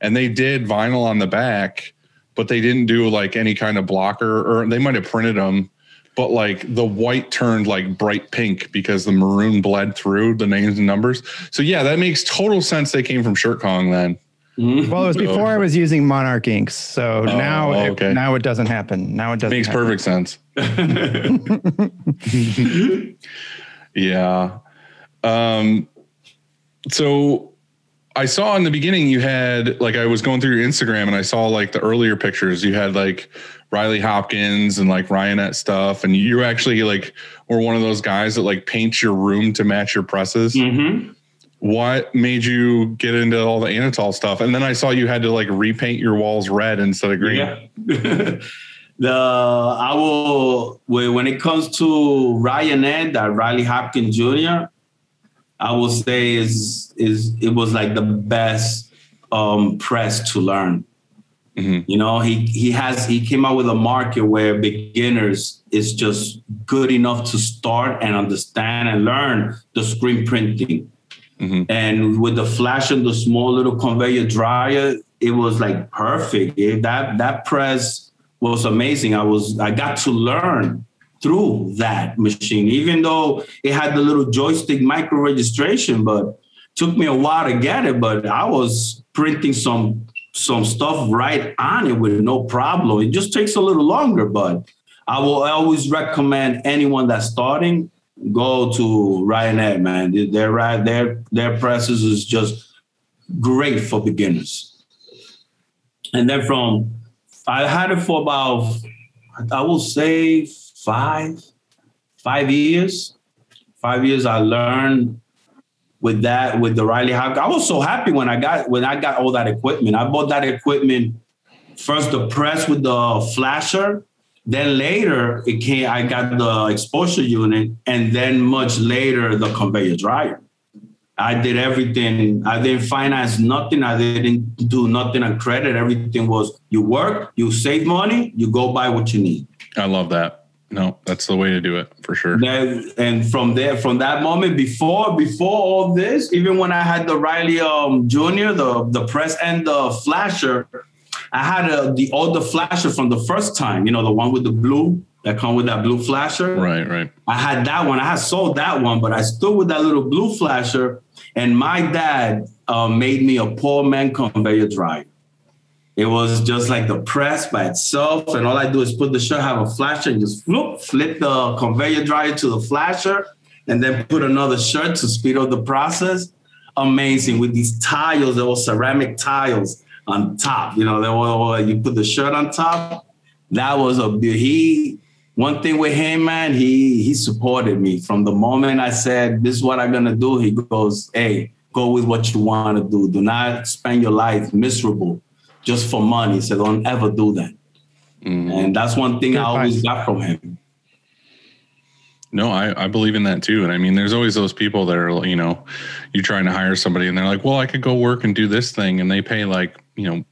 And they did vinyl on the back, but they didn't do like any kind of blocker or they might have printed them. But like the white turned like bright pink because the maroon bled through the names and numbers. So yeah, that makes total sense. They came from Shirt Kong then. Well, it was before I was using Monarch inks, so now it, okay. now it doesn't happen. Now it doesn't. Makes happen. perfect sense. yeah. Um, so I saw in the beginning you had like I was going through your Instagram and I saw like the earlier pictures. You had like Riley Hopkins and like Ryonet stuff, and you actually like were one of those guys that like paints your room to match your presses. Mm-hmm. What made you get into all the Anatol stuff? And then I saw you had to like repaint your walls red instead of green. Yeah. the I will when it comes to Ryonet, that Riley Hopkins Jr. I will say is is it was like the best um, press to learn. You know, he he has he came out with a market where beginners is just good enough to start and understand and learn the screen printing. Mm-hmm. And with the flash and the small little conveyor dryer, it was like perfect. It- that that press was amazing. I was I got to learn through that machine, even though it had the little joystick micro registration, but took me a while to get it. But I was printing some some stuff right on it with no problem. It just takes a little longer, but I will always recommend anyone that's starting go to Ryan man. Their right their their presses is just great for beginners. And then from I had it for about I will say five five years. Five years I learned with that with the Riley Hawk. I was so happy when I got when I got all that equipment. I bought that equipment first the press with the flasher then later it came i got the exposure unit and then much later the conveyor dryer. I did everything. I didn't finance nothing. I didn't do nothing on credit. Everything was you work you save money you go buy what you need. I love that. No, that's the way to do it for sure. then, and from there, from that moment, before before all this, even when I had the Riley um, Junior, the the press and the flasher, I had a, the older flasher from the first time. You know, the one with the blue that come with that blue flasher. Right, right. I had that one. I had sold that one, but I stood with that little blue flasher. And my dad uh, made me a poor man conveyor dryer. It was just like the press by itself, and all I do is put the shirt, have a flasher, and just flip, flip the conveyor dryer to the flasher, and then put another shirt to speed up the process. Amazing with these tiles, were ceramic tiles on top. You know, there were you put the shirt on top. That was a big- he. One thing with him, man, he he supported me from the moment I said this is what I'm gonna do. He goes, "Hey, go with what you want to do. Do not spend your life miserable just for money. So don't ever do that." Mm-hmm. And that's one thing Good I always got from him. No, I, I believe in that too. And I mean, there's always those people that are, you know, you're trying to hire somebody and they're like, well, I could go work and do this thing. And they pay like, you know,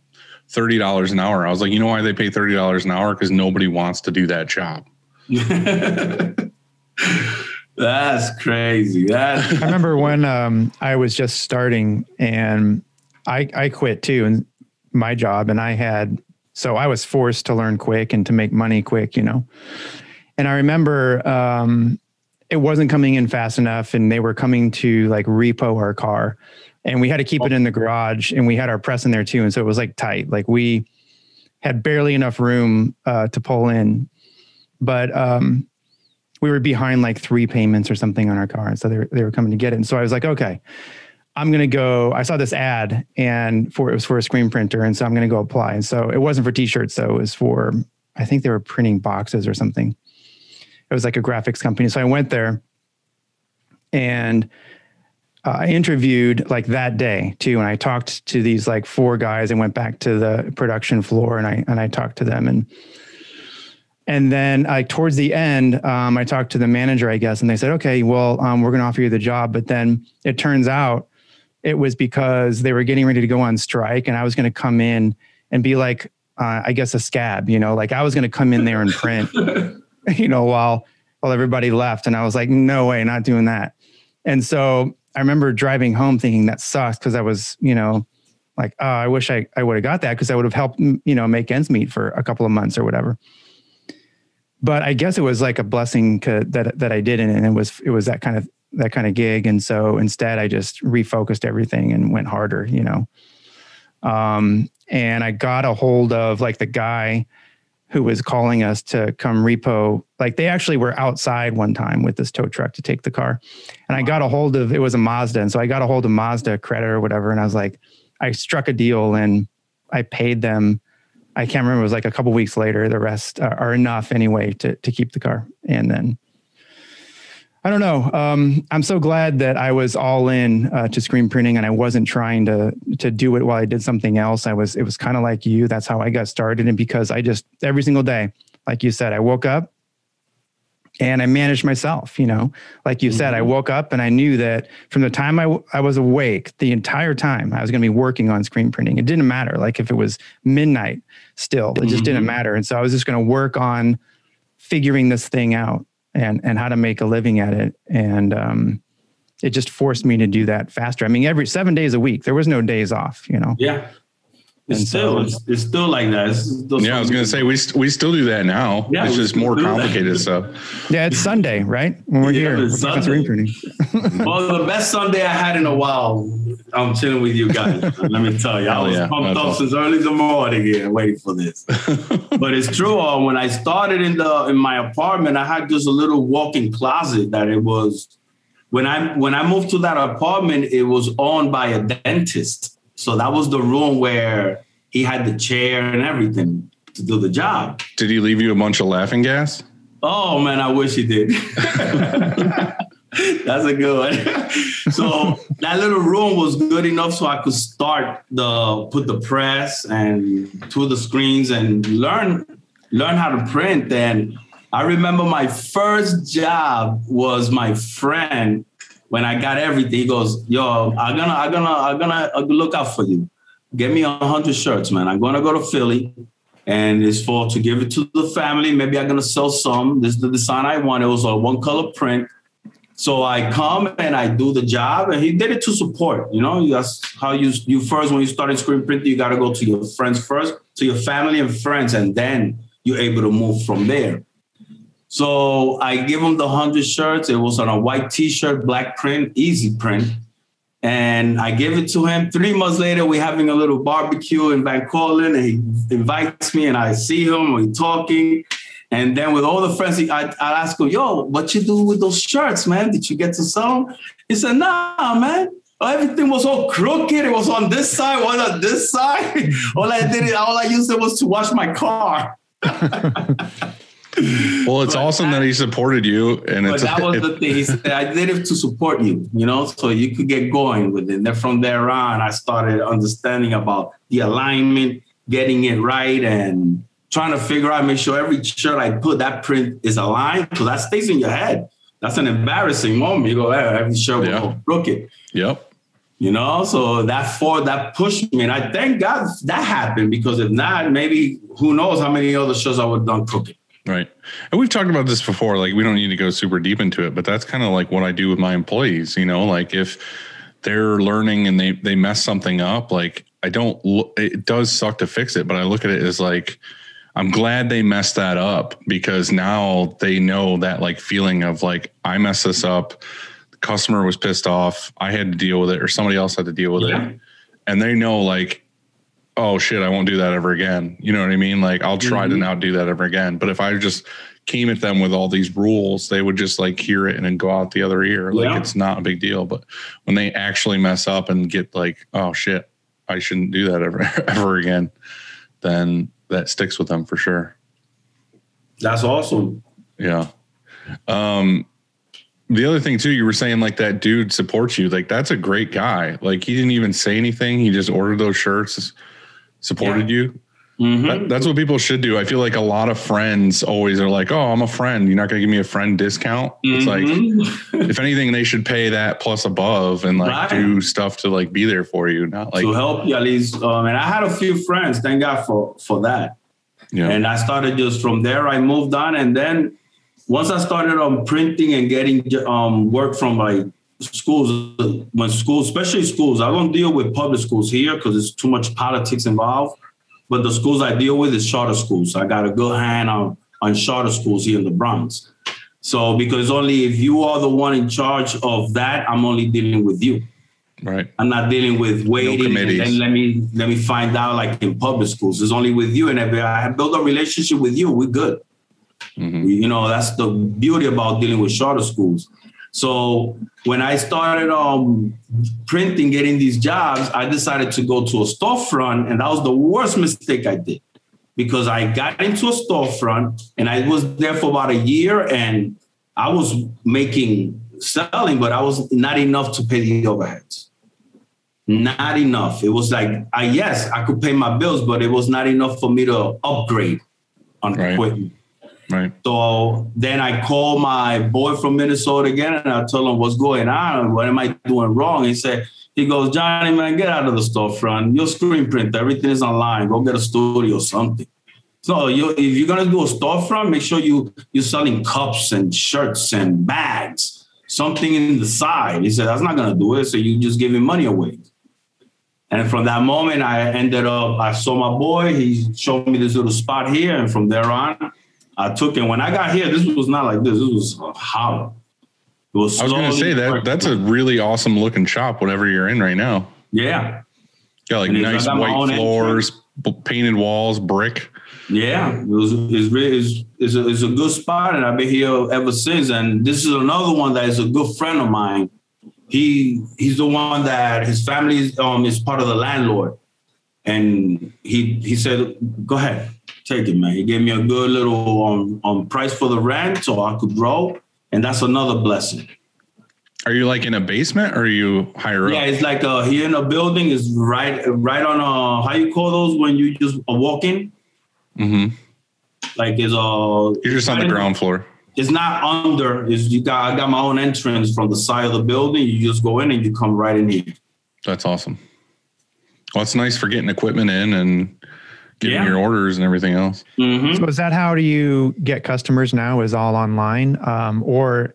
$30 an hour. I was like, you know why they pay $30 an hour? Because nobody wants to do that job. That's crazy. That I remember when um, I was just starting and I, I quit too, and my job, and I had so I was forced to learn quick and to make money quick, you know. And I remember um, it wasn't coming in fast enough, and they were coming to like repo our car, and we had to keep it in the garage, and we had our press in there too, and so it was like tight, like we had barely enough room uh, to pull in, but um, we were behind like three payments or something on our car. And so they were, they were coming to get it. And so I was like, okay, I'm to go. I saw this ad and for it was for a screen printer. And so I'm to go apply. And so it wasn't for t-shirts though. It was for, I think they were printing boxes or something. It was like a graphics company. So I went there and uh, I interviewed like that day too. And I talked to these like four guys and went back to the production floor and I, and I talked to them and, and then I, towards the end, um, I talked to the manager, I guess, and they said, okay, well, um, we're going to offer you the job. But then it turns out it was because they were getting ready to go on strike and I was going to come in and be like, uh, I guess a scab, you know, like I was going to come in there and print, you know, while while everybody left. And I was like, no way, not doing that. And so I remember driving home thinking that sucks because I was, you know, like, oh, I wish I, I would have got that because I would have helped, you know, make ends meet for a couple of months or whatever. But I guess it was like a blessing that that I didn't, and it was it was that kind of that kind of gig. And so instead, I just refocused everything and went harder, you know. Um, and I got a hold of like the guy who was calling us to come repo. Like they actually were outside one time with this tow truck to take the car. And I got a hold of it was a Mazda. And so I got a hold of Mazda credit or whatever. And I was like, I struck a deal and I paid them. I can't remember. It was like a couple weeks later. The rest are, enough anyway to to keep the car. And then I don't know. Um, I'm so glad that I was all in uh, to screen printing, and I wasn't trying to to do it while I did something else. I was. It was kind of like you. That's how I got started, and because I just every single day, like you said, I woke up and I managed myself. You know, like you said, I woke up and I knew that from the time I, w- I was awake, the entire time I was going to be working on screen printing. It didn't matter. Like if it was midnight, still, it just didn't matter. And so I was just going to work on figuring this thing out and and how to make a living at it. And um, it just forced me to do that faster. I mean, every seven days a week, there was no days off. You know. Yeah. It's And still so- it's, it's still like that. Still Yeah, I was gonna say we st- we still do that now. Yeah, it's just more do that. complicated stuff. Yeah, it's Sunday, right? When we're Yeah, here, it's we're Sunday. screen printing. well, the best Sunday I had in a while. I'm chilling with you guys. Let me tell you, I was yeah, pumped that's up awesome. since early the morning here, waiting for this. but it's true. Uh, when I started in the in my apartment, I had just a little walk-in closet that it was. When I when I moved to that apartment, it was owned by a dentist. So that was the room where he had the chair and everything to do the job. Did he leave you a bunch of laughing gas? Oh man, I wish he did. That's a good one. so that little room was good enough so I could start the put the press and to the screens and learn learn how to print. And I remember my first job was my friend when I got everything. He goes, "Yo, I'm gonna I'm gonna I'm gonna look out for you. Get me a hundred shirts, man. I'm gonna go to Philly." and it's for to give it to the family. Maybe I'm gonna sell some. This is the design I want. It was a one color print. So I come and I do the job, and he did it to support. You know, that's how you you first when you started screen printing, you got to go to your friends first, to your family and friends, and then you're able to move from there. So I give him the hundred shirts. It was on a white T-shirt, black print, easy print. And I give it to him. Three months later, we're having a little barbecue in Van Cortlandt, and he invites me, and I see him. We're talking, and then with all the friends, I, I ask him, "Yo, what you do with those shirts, man? Did you get to sell them?" He said, "Nah, man. Everything was all crooked. It was on this side, one on this side. all I did, all I used it was to wash my car." Well, it's But awesome that, that- he supported you, and But it's that was the thing. He said, I did it to support you, you know, so you could get going with it. And then from there on, I started understanding about the alignment, getting it right, and trying to figure out, make sure every shirt I put, that print is aligned, because that stays in your head. That's an embarrassing moment. You go, hey, every shirt Yeah. all crooked, yep. you know? So that for that pushed me. And I thank God that happened, because if not, maybe who knows how many other shirts I would have done crooked. Right. And we've talked about this before. Like, we don't need to go super deep into it, but that's kind of like what I do with my employees. You know, like if they're learning and they they mess something up, like I don't. Look, it does suck to fix it, but I look at it as like I'm glad they messed that up because now they know that like feeling of like I messed this up. The customer was pissed off. I had to deal with it, or somebody else had to deal with Yeah. it, and they know like oh shit, I won't do that ever again. You know what I mean? Like I'll try to Mhm. not do that ever again. But if I just came at them with all these rules, they would just like hear it and then go out the other ear. Like Yeah. it's not a big deal. But when they actually mess up and get like, oh shit, I shouldn't do that ever ever again, then that sticks with them for sure. That's awesome. Yeah. Um the other thing too, you were saying like that dude supports you. Like that's a great guy. Like he didn't even say anything. He just ordered those shirts, supported you. Mhm. That, that's what people should do. I feel like a lot of friends always are like, "Oh, I'm a friend. You're not going to give me a friend discount." It's like, Mhm. if anything, they should pay that plus above and like Right. do stuff to like be there for you. Not like, to help you at least. Um, and I had a few friends. Thank God for for that. yeah, And I started just from there. I moved on, and then once I started um printing and getting um work from like schools, when schools, especially schools, I don't deal with public schools here because there's too much politics involved. But the schools I deal with is charter schools. I got a good hand on on charter schools here in the Bronx. So because only if you are the one in charge of that, I'm only dealing with you. Right. I'm not dealing with waiting and committees. then let me let me find out like in public schools. It's only with you, and if I have built a relationship with you, we're good. Mhm. You know, that's the beauty about dealing with charter schools. So when I started um printing, getting these jobs, I decided to go to a storefront, and that was the worst mistake I did because I got into a storefront and I was there for about a year, and I was making selling, but I was not enough to pay the overheads. Not enough. It was like, I yes, I could pay my bills, but it was not enough for me to upgrade on Right. equipment. Right. So then I called my boy from Minnesota again and I told him what's going on. What am I doing wrong? He said, he goes, Johnny, man, get out of the storefront. Your screen print, everything is online. Go get a studio or something. So you, if you're gonna do a storefront, make sure you you're selling cups and shirts and bags, something in the side. He said, that's not gonna do it. So you just giving money away. And from that moment, I ended up, I saw my boy, he showed me this little spot here. And from there on, I took it. When I got here, this was not like this. This was a hollow. It was I was going to say that that's a really awesome looking shop, whatever you're in right now. yeah, Got like And nice got white floors, painted walls, brick. yeah. It was it's it's, it's, a, it's a good spot, and I've been here ever since. And this is another one that is a good friend of mine. He he's the one that his family is, um is part of the landlord, and he he said, "Go ahead, take it, man." He gave me a good little um, um price for the rent, so I could grow, and that's another blessing. Are you like in a basement or are you higher Yeah, up? Yeah, it's like uh here in a building is right right on uh how you call those when you just are walking hmm like it's uh You're just on the ground floor. It's not under. Is you got I got my own entrance from the side of the building. You just go in and you come right in here. That's awesome. Well, it's nice for getting equipment in and getting Yeah. your orders and everything else. Mhm. So is that how do you get customers now? Is all online, um, or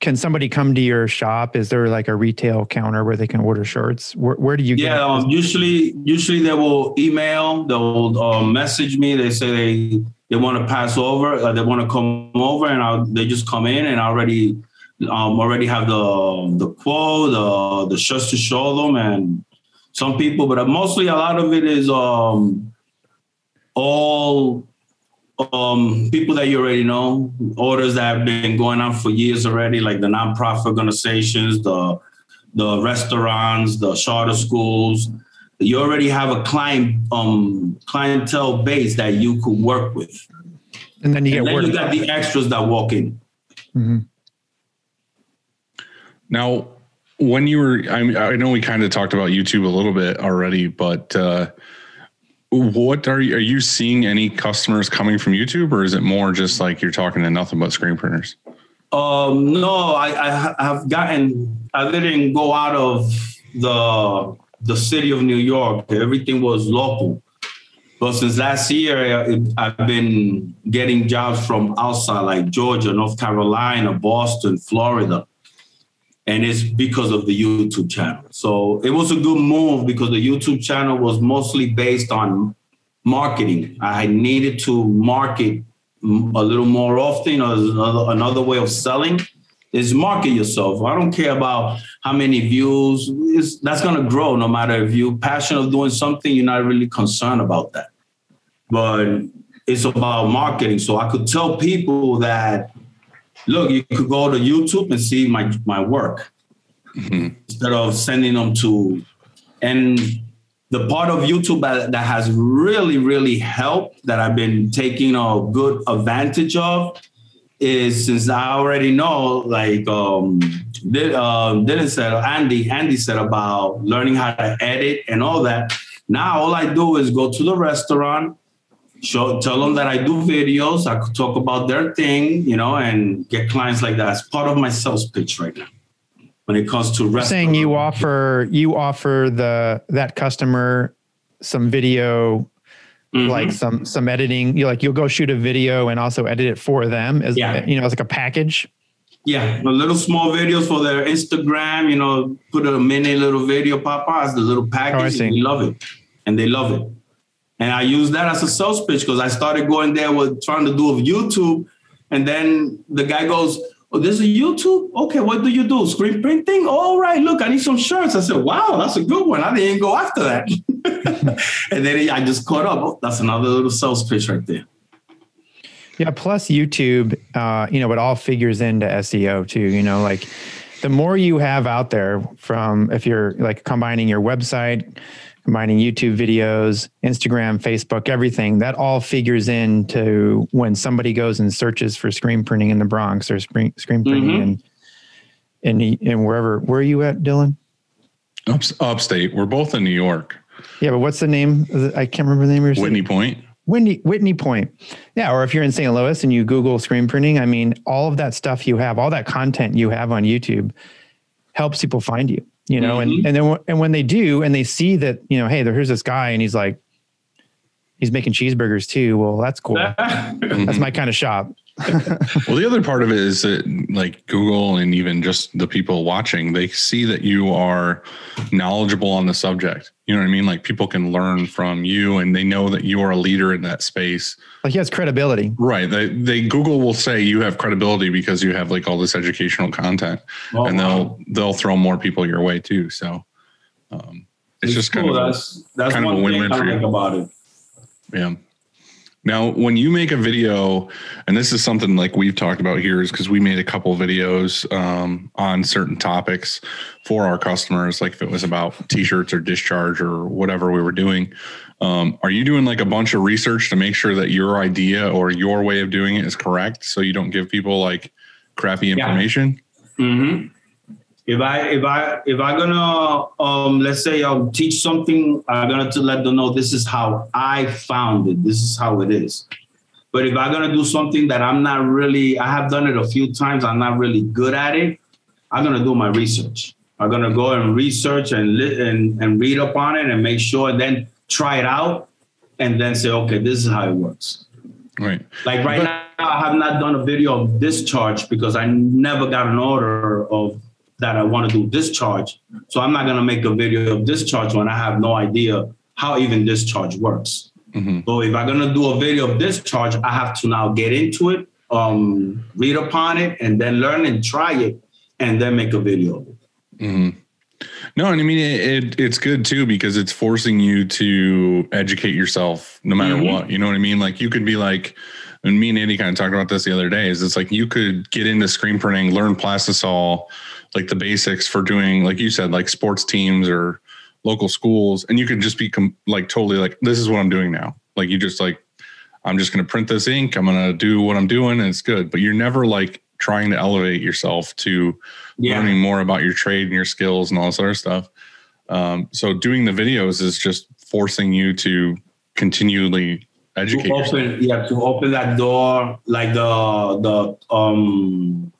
can somebody come to your shop? Is there like a retail counter where they can order shirts? Where, where do you get? Yeah, um, usually usually they will email, they'll uh, message me. They say they they want to pass over, uh, they want to come over, and I'll, they just come in and I already um, already have the the quote, the the shirts to show them, and some people, but mostly a lot of it is um all um people that you already know, orders that have been going on for years already, like the nonprofit organizations, the the restaurants, the charter schools. You already have a client um clientele base that you could work with. and then you And get then you got the extras that walk in. Mhm. Now, when you were, I, mean, I know we kind of talked about YouTube a little bit already, but uh, what are you, are you seeing any customers coming from YouTube or is it more just like you're talking to nothing but screen printers? Um, no, I, I have gotten. I didn't go out of the the city of New York. Everything was local. But since last year, I've been getting jobs from outside, like Georgia, North Carolina, Boston, Florida, and it's because of the YouTube channel. So it was a good move because the YouTube channel was mostly based on marketing. I needed to market a little more often. Or another, another way of selling is market yourself. I don't care about how many views. It's, that's going to grow no matter if you're passionate of doing something. You're not really concerned about that. But it's about marketing. So I could tell people that, look, you could go to YouTube and see my my work instead of sending them to and the part of YouTube that, that has really, really helped that I've been taking a good advantage of is since I already know, like um, did, um, Dylan said, Andy, Andy said about learning how to edit and all that. Now all I do is go to the restaurant, show, tell them that I do videos. I could talk about their thing, you know, and get clients like that. It's part of my sales pitch right now. When it comes to You're saying you offer you offer the that customer some video Mhm. like some some editing. You like you'll go shoot a video and also edit it for them as Yeah. you know as like a package. Yeah, the little small videos for their Instagram, you know, put a mini little video pop as the little package. see. and they love it. And they love it. And I use that as a sales pitch because I started going there with trying to do a YouTube. And then the guy goes, Oh, this is YouTube? Okay, what do you do? Screen printing? All right, look, I need some shirts. I said, Wow, that's a good one. I didn't go after that. and then I just caught up. Oh, that's another little sales pitch right there. Yeah. Plus YouTube, uh, you know, it all figures into SEO too. You know, like the more you have out there from if you're like combining your website, combining YouTube videos, Instagram, Facebook, everything, that all figures into when somebody goes and searches for screen printing in the Bronx or screen screen printing Mhm. in in in wherever. Where are you at, Dylan? Ups, upstate. We're both in New York. Yeah, but what's the name? I can't remember the name of your city. Whitney Point. Whitney Whitney Point. Yeah, or if you're in St. Louis and you Google screen printing, I mean, all of that stuff you have, all that content you have on YouTube helps people find you. You know, and mm-hmm. and then and when they do and they see that, you know, hey, there's this guy and he's like he's making cheeseburgers too. Well, that's cool. That's my kind of shop. Well, the other part of it is that like Google and even just the people watching, they see that you are knowledgeable on the subject. You know what I mean? Like people can learn from you and they know that you are a leader in that space. Like he has credibility. Right. They, they Google will say you have credibility because you have like all this educational content Oh, and they'll they'll throw more people your way too. So um it's, just kind of that's that's kind of a one win-win thing for I you. about it. Yeah. Now, when you make a video, and this is something like we've talked about here, is because we made a couple videos um, on certain topics for our customers, like if it was about t-shirts or discharge or whatever we were doing. Um, are you doing like a bunch of research to make sure that your idea or your way of doing it is correct, so you don't give people like crappy Yeah. information? If I if I if I'm gonna um let's say I'll teach something, I'm gonna to let them know this is how I found it. This is how it is. But if I'm gonna do something that I'm not really, I have done it a few times. I'm not really good at it. I'm gonna do my research. I'm gonna go and research and and and read up on it and make sure, and then try it out, and then say, okay, this is how it works. Right. Like right now, I have not done a video of discharge because I never got an order of that I want to do discharge. So I'm not gonna make a video of discharge when I have no idea how even discharge works. Mhm. So if I'm gonna do a video of discharge, I have to now get into it, um, read upon it, and then learn and try it, and then make a video of it. hmm No, and I mean it, it, It's good too because it's forcing you to educate yourself, no matter Mhm. what. You know what I mean? Like you could be like, and me and Andy kind of talked about this the other day. Is it's like you could get into screen printing, learn plastisol, like the basics for doing, like you said, like sports teams or local schools, and you could just be com- like totally like, this is what I'm doing now. Like you just like, I'm just going to print this ink. I'm going to do what I'm doing, and it's good. But you're never like trying to elevate yourself to learning more about your trade and your skills and all this other stuff. Um, so doing the videos is just forcing you to continually educate to yourself. open yeah to open that door like the the um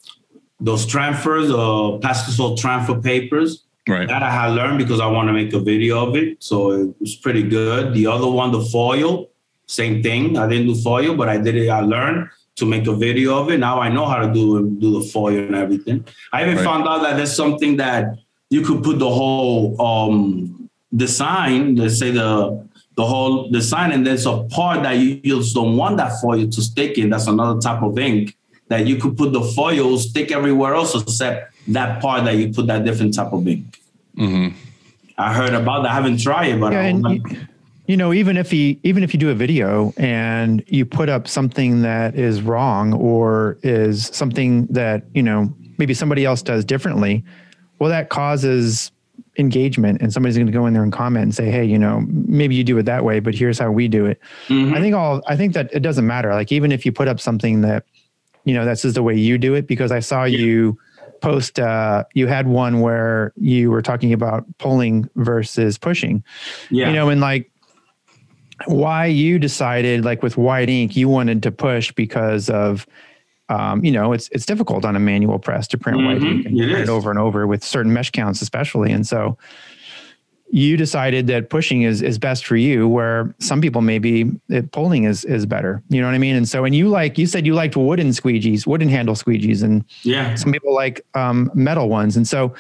those transfers uh plastisol transfer papers Right. that I had learned because I want to make a video of it. So it was pretty good. The other one, the foil, same thing. I didn't do foil, but I did it. I learned to make a video of it. Now I know how to do do the foil and everything. I even Right. found out that there's something that you could put the whole um, design, let's say the the whole design, and there's a part that you just don't want that foil to stick in. That's another type of ink that you could put the foil stick everywhere else except that part that you put that different type of ink. hmm I heard about that. I haven't tried it, but Yeah, I and was you, you know, even if you even if you do a video and you put up something that is wrong or is something that you know maybe somebody else does differently, well, that causes engagement, and somebody's going to go in there and comment and say, "Hey, you know, maybe you do it that way, but here's how we do it." mhm. I think all I think that it doesn't matter. Like even if you put up something that you know that's just the way you do it, because I saw you post uh you had one where you were talking about pulling versus pushing yeah, you know, and like why you decided like with white ink, you wanted to push because of, um, you know, it's, it's difficult on a manual press to print white Mhm, ink and it print is. it over and over with certain mesh counts, especially. And so you decided that pushing is is best for you where some people maybe it, pulling is is better. You know what i mean? And so and you like you said you liked wooden squeegees wooden handle squeegees and Yeah. some people like um, metal ones. And so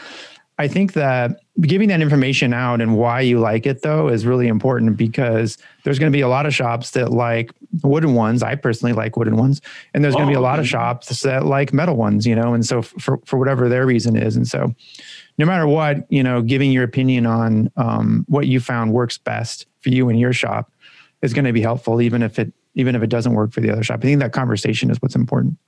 i think that giving that information out and why you like it though is really important because there's going to be a lot of shops that like wooden ones. I personally like wooden ones. And there's going to be a Oh, lot of shops that like metal ones you know? And so for for whatever their reason is. And so no matter what, you know, giving your opinion on um, what you found works best for you in your shop is going to be helpful, even if it even if it doesn't work for the other shop. I think that conversation is what's important.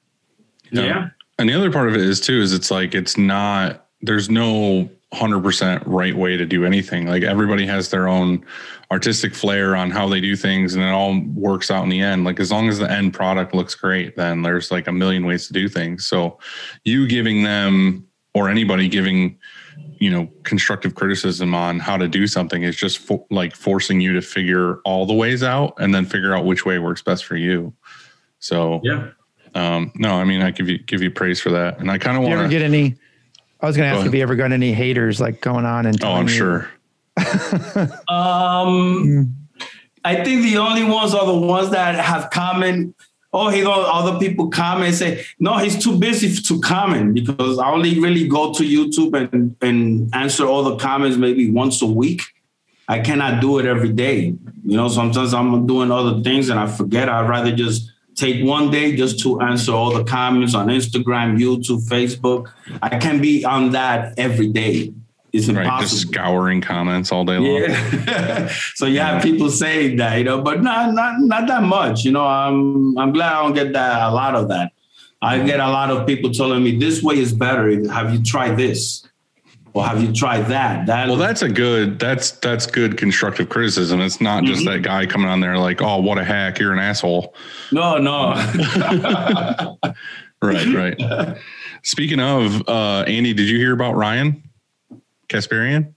Yeah. And the other part of it is too is it's like it's not there's no 100% right way to do anything. Like everybody has their own artistic flair on how they do things and it all works out in the end. Like as long as the end product looks great, then there's like a million ways to do things. So you giving them or anybody giving you know constructive criticism on how to do something is just fo- like forcing you to figure all the ways out and then figure out which way works best for you. So Yeah. um, no, I mean, I give you give you praise for that, and I kind of Do ever want to. get any? I was going to Go ask if you ever got any haters like going on and Oh, I'm you- sure. Um, I think the only ones are the ones that have comment. Oh, he don't. Other people comment and say, no, he's too busy to comment because I only really go to YouTube and and answer all the comments maybe once a week. I cannot do it every day. You know, sometimes I'm doing other things and I forget. I'd rather just take one day just to answer all the comments on Instagram, YouTube, Facebook. I can be on that every day. It's Right, impossible. just scouring comments all day long. Yeah. so you have people saying that, you know, but not not not that much. You know, I'm I'm glad I don't get that a lot of that. I get a lot of people telling me this way is better. Have you tried this? Or have you tried that? That Well, that's a good. That's that's good constructive criticism. It's not just Mhm. that guy coming on there like, "Oh, what a hack! You're an asshole." no, no. Right, right. Speaking of uh, Andy, did you hear about Ryan Kasparian?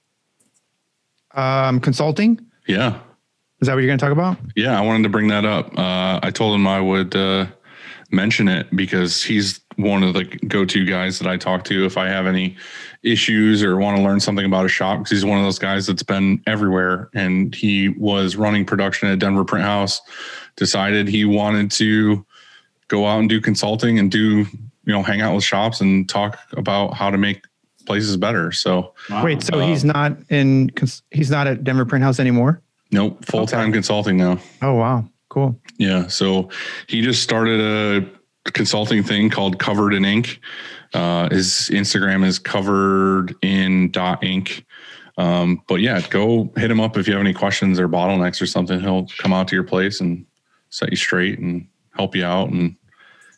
Um, consulting. Yeah, Is that what you're going to talk about? Yeah, I wanted to bring that up. Uh, I told him I would uh, mention it because he's one of the go-to guys that I talk to if I have any issues or want to learn something about a shop. Because he's one of those guys that's been everywhere, and he was running production at Denver Print House. Decided he wanted to go out and do consulting and do you know hang out with shops and talk about how to make places better. So Wait, so Uh, he's not in. He's not at Denver Print House anymore. nope, full-time consulting now. Oh wow, cool. Yeah. So he just started a consulting thing called Covered in Ink. Uh, his Instagram is covered in dot ink. Um, but yeah, go hit him up if you have any questions or bottlenecks or something. He'll come out to your place and set you straight and help you out. And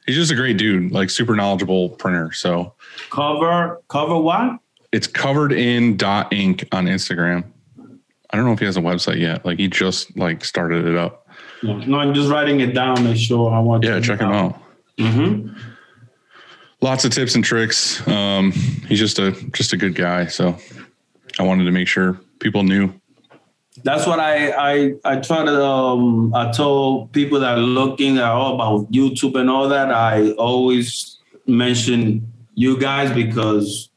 he's just a great dude, like super knowledgeable printer. So cover cover what? it's covered in dot ink on Instagram. I don't know if he has a website yet. Like he just like started it up. No, I'm just writing it down. Make sure I want. Yeah, check him out. Mm-hmm. lots of tips and tricks. Um, he's just a just a good guy. So I wanted to make sure people knew. That's what I I I try to um I told people that are looking at all about YouTube and all that. I always mention you guys because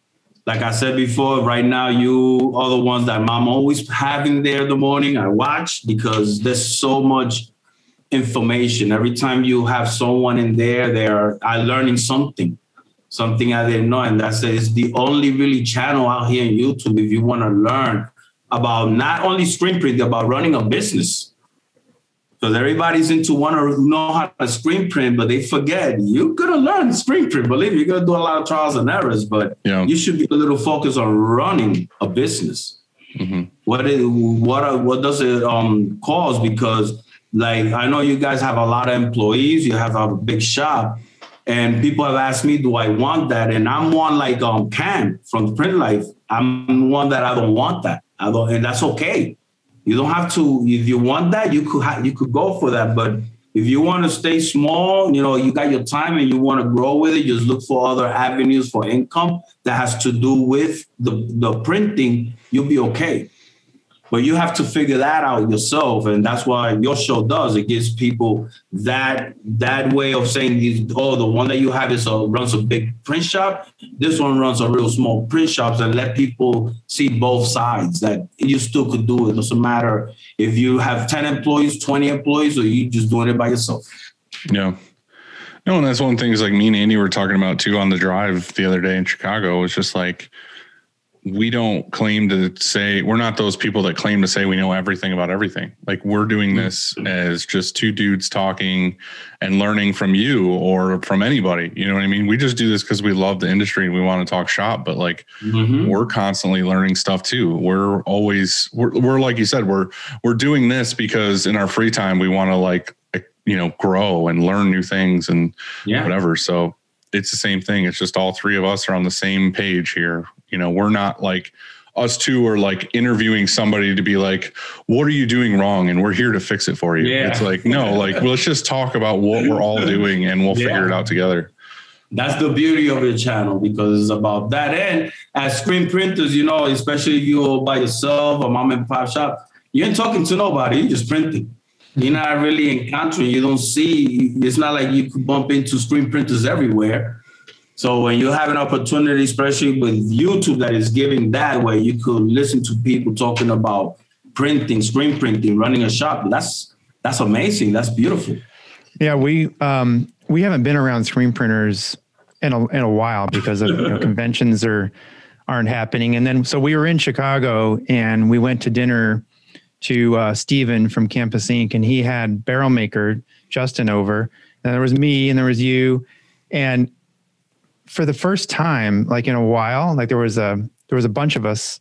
like I said before, right now you are the ones that I'm always having there in the morning. I watch because there's so much information. Every time you have someone in there, they're I learning something, something I didn't know. And that's. It's the only really channel out here in YouTube if you want to learn about not only screen printing, about running a business. Because everybody's into want to know how to screen print, but they forget you're gonna learn screen print. Believe me, you're gonna do a lot of trials and errors, but Yeah. you should be a little focused on running a business. Mhm. What what are, what does it um cause? Because like I know you guys have a lot of employees, you have a big shop, and people have asked me, do I want that? And I'm one like um Cam from Print Life. I'm one that I don't want that. And that's okay. You don't have to. If you want that, you could ha- you could go for that. But if you want to stay small, you know, you got your time and you want to grow with it, just look for other avenues for income that has to do with the the printing. You'll be okay. But you have to figure that out yourself, and that's why your show does. It gives people that that way of saying, "Oh, the one that you have is a, runs a big print shop. This one runs a real small print shops," and let people see both sides. That you still could do it. Doesn't matter if you have ten employees, twenty employees, or you just doing it by yourself. Yeah. No, and that's one of the things like me and Andy were talking about too on the drive the other day in Chicago. It's just like we don't claim to say we're not those people that claim to say we know everything about everything. Like we're doing this as just two dudes talking and learning from you or from anybody. You know what I mean? We just do this because we love the industry and we want to talk shop, but like Mhm. we're constantly learning stuff too. We're always we're, we're like you said, we're we're doing this because in our free time we want to like you know grow and learn new things and Yeah. whatever. So it's the same thing. It's just all three of us are on the same page here. You know, we're not like us two are like interviewing somebody to be like, what are you doing wrong? And we're here to fix it for you. Yeah. It's like, no, like, well, let's just talk about what we're all doing and we'll figure it out together. That's the beauty of the channel because it's about that. And as screen printers, you know, especially if you're by yourself or mom and pop shop, you ain't talking to nobody. You're just printing. You're not really encountering. You don't see. It's not like you could bump into screen printers everywhere. So when you have an opportunity, especially with YouTube, that is giving that way, you could listen to people talking about printing, screen printing, running a shop. That's that's amazing. That's beautiful. Yeah, we um, we haven't been around screen printers in a in a while because of you know, conventions are aren't happening. And then so we were in Chicago and we went to dinner to uh, Steven from Campus Ink. and he had Barrel Maker Justin over. And there was me and there was you. And for the first time, like in a while, like there was a there was a bunch of us,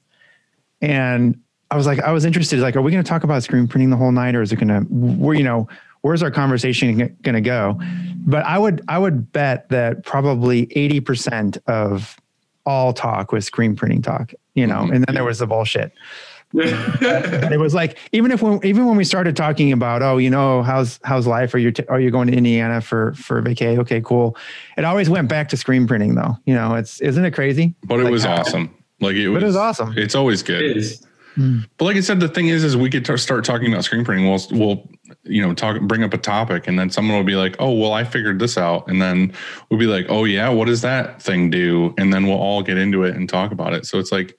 and I was like, I was interested. Like, are we going to talk about screen printing the whole night, or is it going to, where you know, where's our conversation going to go? But I would I would bet that probably eighty percent of all talk was screen printing talk. You know, mm-hmm. and then there was the bullshit. And it was like even if when even when we started talking about oh you know how's how's life are you t- are you going to Indiana for for vacay okay cool it always went back to screen printing though you know it's isn't it crazy But it Like was awesome. Like it was, But it was awesome. It's always good. It is. Hmm. But like I said, the thing is, is we could t- start talking about screen printing. We'll, we'll, you know, talk, bring up a topic, and then someone will be like, "Oh, well, I figured this out," and then we'll be like, "Oh yeah, what does that thing do?" And then we'll all get into it and talk about it. So it's like,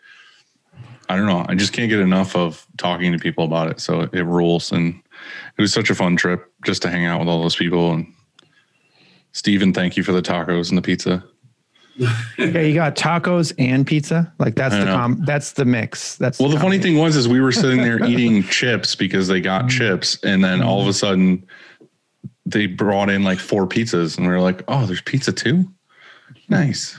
I don't know, I just can't get enough of talking to people about it. So it rules, and it was such a fun trip just to hang out with all those people. And Steven, thank you for the tacos and the pizza. yeah you got tacos and pizza like that's I the com that's the mix that's Well, the funny thing was, is we were sitting there eating chips because they got mm-hmm. chips, and then all of a mm-hmm. sudden, they brought in like four pizzas, and we were like, "Oh, there's pizza too. Nice."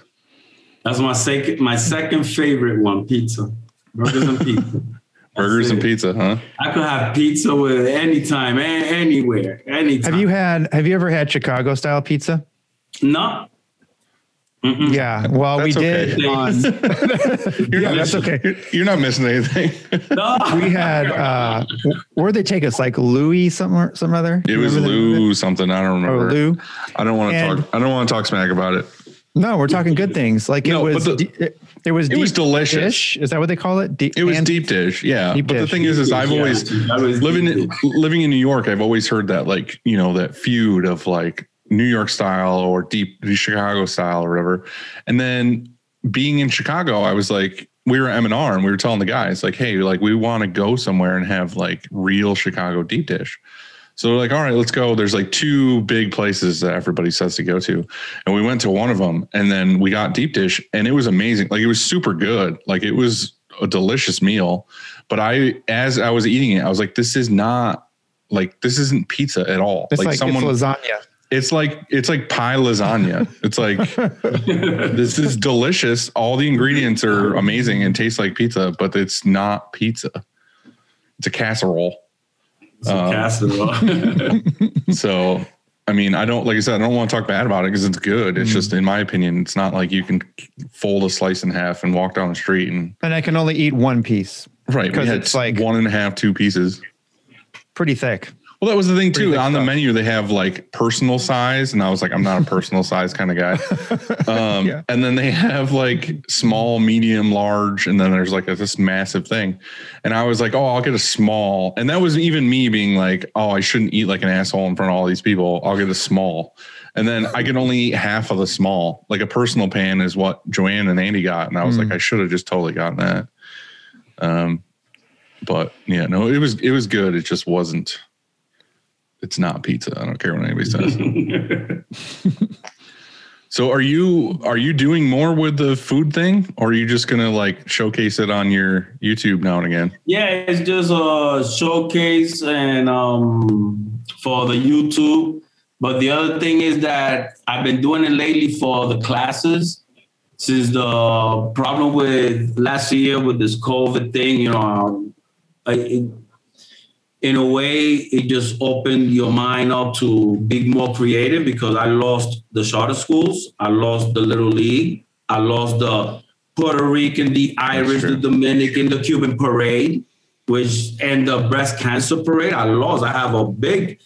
That's my second my second favorite one, pizza. Burgers and pizza. Burgers and pizza, huh? I could have pizza with anytime, a- anywhere, anytime. have you had have you ever had Chicago style pizza No. Mm-mm. yeah well we That's okay. did on You're Yeah, not that's missing- okay. You're, you're not missing anything. No. we had uh where'd they take us like Louis somewhere some other it was Remember the Lou something. I don't it? oh remember. Lou I don't want to talk. I don't want to talk smack about it. no we're talking good things like No, it but was the- de- it, it was It was delicious. dish is that what they call it deep It was pan- deep dish, yeah. Deep but the dish. thing is, is I've Yeah, always living in, living in New York. I've always heard that, like you know, that feud of like New York style or deep Chicago style or whatever. And then being in Chicago, I was like, we were M and R, and we were telling the guys like, hey, like we want to go somewhere and have like real Chicago deep dish. So they're like, all right, let's go. There's like two big places that everybody says to go to. And we went to one of them and then we got deep dish and it was amazing. Like it was super good. Like it was a delicious meal. But I, as I was eating it, I was like, this is not like, this isn't pizza at all. it's like, like, someone, it's lasagna it's like, it's like pie lasagna. It's like, this is delicious. All the ingredients are amazing and taste like pizza, but it's not pizza. It's a casserole. It's a Um. So, I mean, I don't like I said, I don't want to talk bad about it because it's good. It's just, in my opinion, it's not like you can fold a slice in half and walk down the street and and I can only eat one piece right. because it's like- one and a half, two pieces. pretty thick Well, that was the thing too. On the menu, they have like personal size, and I was like, I'm not a personal size kind of guy. Um, Yeah. And then they have like small, medium, large, and then there's like a, this massive thing. And I was like, oh, I'll get a small. And that was even me being like, oh, I shouldn't eat like an asshole in front of all these people. I'll get a small. And then I can only eat half of the small. Like a personal pan is what Joanne and Andy got, and I was Mm. like, I should have just totally gotten that. Um, but yeah, no, it was it was good. It just wasn't. It's not pizza. I don't care what anybody says. so are you are you doing more with the food thing, or are you just gonna like showcase it on your YouTube now and again? Yeah, it's just a showcase and um for the YouTube. But the other thing is that I've been doing it lately for the classes. Since the problem with last year with this COVID thing, you know, I, in a way, it just opened your mind up to be more creative because I lost the charter schools, I lost the Little League, I lost the Puerto Rican, the Irish, the. Dominican, the Cuban parade, which and the breast cancer parade. I lost. I have a big,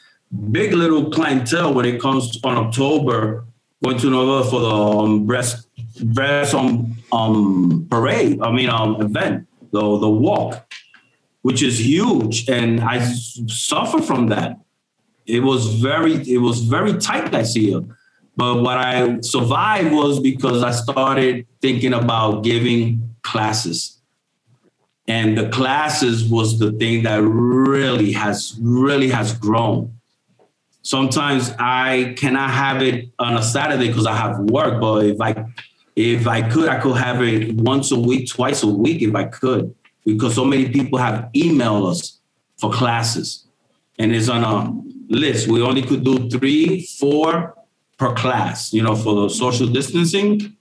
big little clientele when it comes on October going to Nova for the um, breast breast um, um parade. I mean um event, the the walk, which is huge, and I suffer from that. It was very it was very tight last year. But what I survived was because I started thinking about giving classes. And the classes was the thing that really has really has grown. Sometimes I cannot have it on a Saturday because I have work, but if I if I could, I could have it once a week, twice a week if I could, because so many people have emailed us for classes. And it's on a list. We only could do three, four per class, you know, for the social distancing.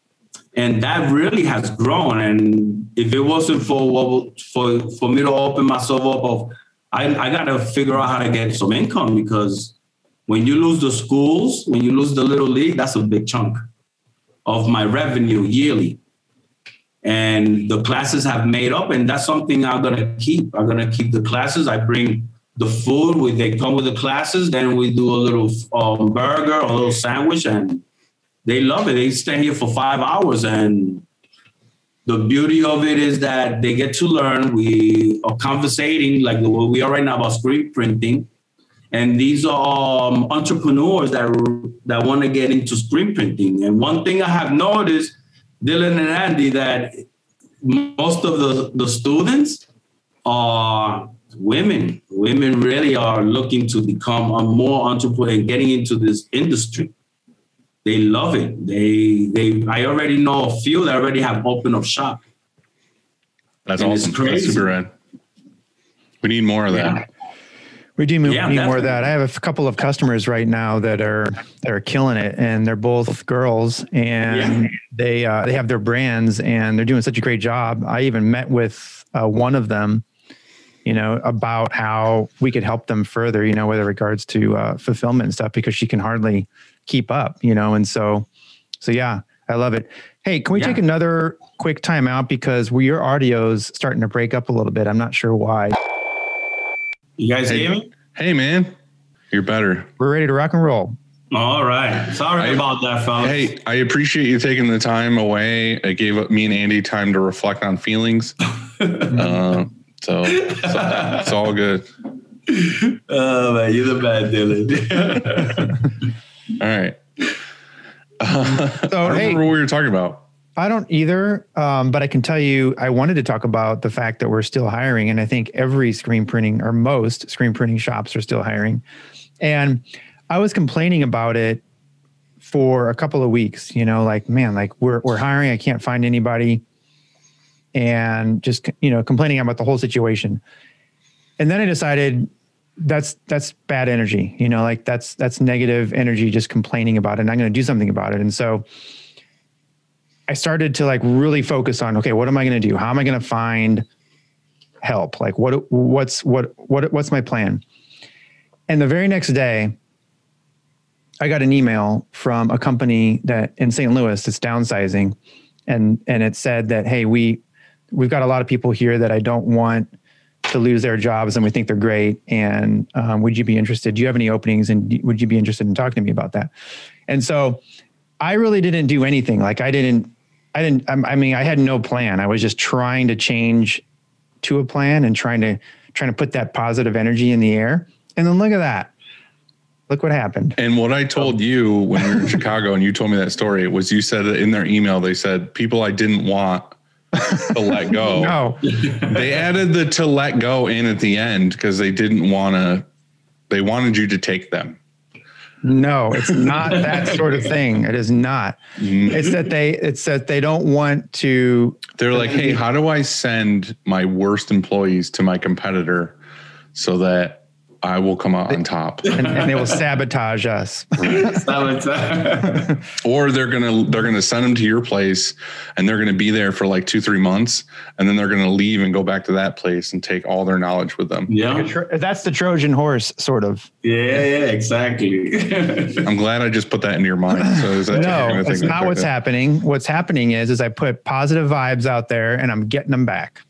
And that really has grown. And if it wasn't for for for me to open myself up of I, I gotta figure out how to get some income because when you lose the schools, when you lose the little league, that's a big chunk of my revenue yearly. And the classes have made up, and that's something I'm gonna keep. I'm gonna keep the classes. I bring the food, we, they come with the classes, then we do a little um, burger, a little sandwich, and they love it. They stay here for five hours, and the beauty of it is that they get to learn. We are conversating like the way we are right now about screen printing, and these are um, entrepreneurs that that want to get into screen printing. And one thing I have noticed, Dylan and Andy, that most of the, the students are women. Women really are looking to become a more entrepreneur and getting into this industry. They love it. They they I already know a few that already have opened up shop. That's And awesome. That's super rad. We need more of that. We do Yeah, need more of that. I have a f- couple of customers right now that are that are killing it, and they're both girls, and Yeah. they uh, they have their brands, and they're doing such a great job. I even met with uh, one of them, you know, about how we could help them further, you know, with regards to uh, fulfillment and stuff, because she can hardly keep up, you know, and so, so yeah, I love it. Hey, can we Yeah. take another quick time out because we, your audio's starting to break up a little bit. I'm not sure why. You guys Hey. hear me? Hey man, you're better. We're ready to rock and roll. All right. Sorry I- about that, fellas. Hey, I appreciate you taking the time away. It gave me and Andy time to reflect on feelings. uh, so it's, it's all good. Oh man, you're the bad Dylan. All right. Uh, So, I don't hey- remember what we were talking about. I don't either, um, but I can tell you, I wanted to talk about the fact that we're still hiring, and I think every screen printing or most screen printing shops are still hiring. And I was complaining about it for a couple of weeks. You know, like man, like we're we're hiring, I can't find anybody, and just you know complaining about the whole situation. And then I decided that's that's bad energy. You know, like that's that's negative energy, just complaining about it. And I'm going to do something about it. And so. I started to like really focus on okay, what am I going to do? How am I going to find help? Like what what's what what what's my plan? And the very next day, I got an email from a company that in St. Louis that's downsizing, and and it said that hey, we we've got a lot of people here that I don't want to lose their jobs and we think they're great. And um, would you be interested? Do you have any openings? And would you be interested in talking to me about that? And so I really didn't do anything. Like I didn't, I didn't, I mean, I had no plan. I was just trying to change to a plan and trying to, trying to put that positive energy in the air. And then look at that. Look what happened. And what I told you when we were in Chicago and you told me that story was you said that in their email, they said people I didn't want to let go. No, They added the to let go in at the end because they didn't want to, they wanted you to take them. No, it's not that sort of thing. It is not. It's that they, it's that they don't want to They're like, hey, how do I send my worst employees to my competitor so that I will come out on top? and, and they will sabotage us. Or they're gonna they're gonna send them to your place and they're gonna be there for like two three months and then they're gonna leave and go back to that place and take all their knowledge with them. yeah, Tro- That's the Trojan horse, sort of. yeah, yeah, exactly. I'm glad I just put that into your mind. So is that No, you're that's not that- what's happening. What's happening is, is I put positive vibes out there and I'm getting them back.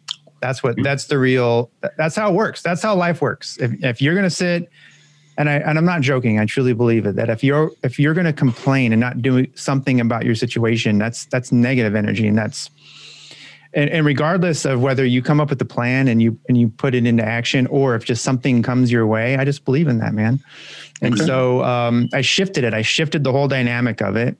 That's what. That's the real. That's how it works. That's how life works. If if you're gonna sit, and I and I'm not joking. I truly believe it. That if you're if you're gonna complain and not do something about your situation, that's that's negative energy, and that's. And, and regardless of whether you come up with the plan and you and you put it into action, or if just something comes your way, I just believe in that, man. And so um, I shifted it. I shifted the whole dynamic of it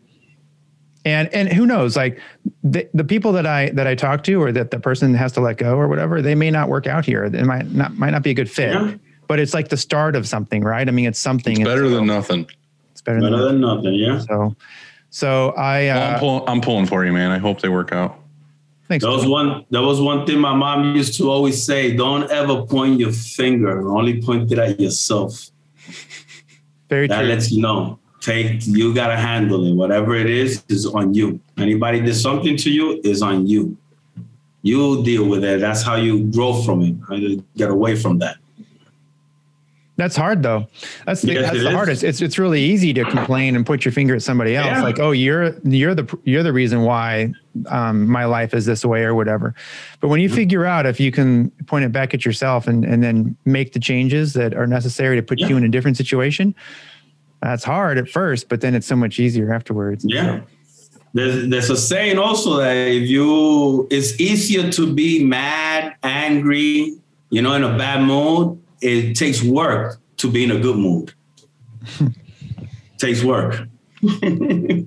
and and who knows like the, the people that i that i talk to or that the person has to let go or whatever they may not work out here it might not might not be a good fit Yeah. but it's like the start of something right i mean it's something It's better so- than nothing. it's better than, Better than nothing, yeah. so so i Well, I'm, uh pull, I'm pulling for you, man. I hope they work out. thanks That was one. That was one thing my mom used to always say: "Don't ever point your finger. Only point it at yourself." very true. That true lets you know. Take you gotta handle it. Whatever it is, is on you. Anybody did something to you is on you. You deal with it. That's how you grow from it. How you get away from that. that's hard though that's the, Yes, that's the is. hardest it's it's really easy to complain and put your finger at somebody else Yeah. like oh you're you're the you're the reason why um, my life is this way or whatever but when you Mm-hmm. figure out if you can point it back at yourself and and then make the changes that are necessary to put Yeah. you in a different situation that's hard at first but then it's so much easier afterwards Yeah. There's, there's a saying also that if you, it's easier to be mad, angry, you know, in a bad mood. It takes work to be in a good mood. takes work.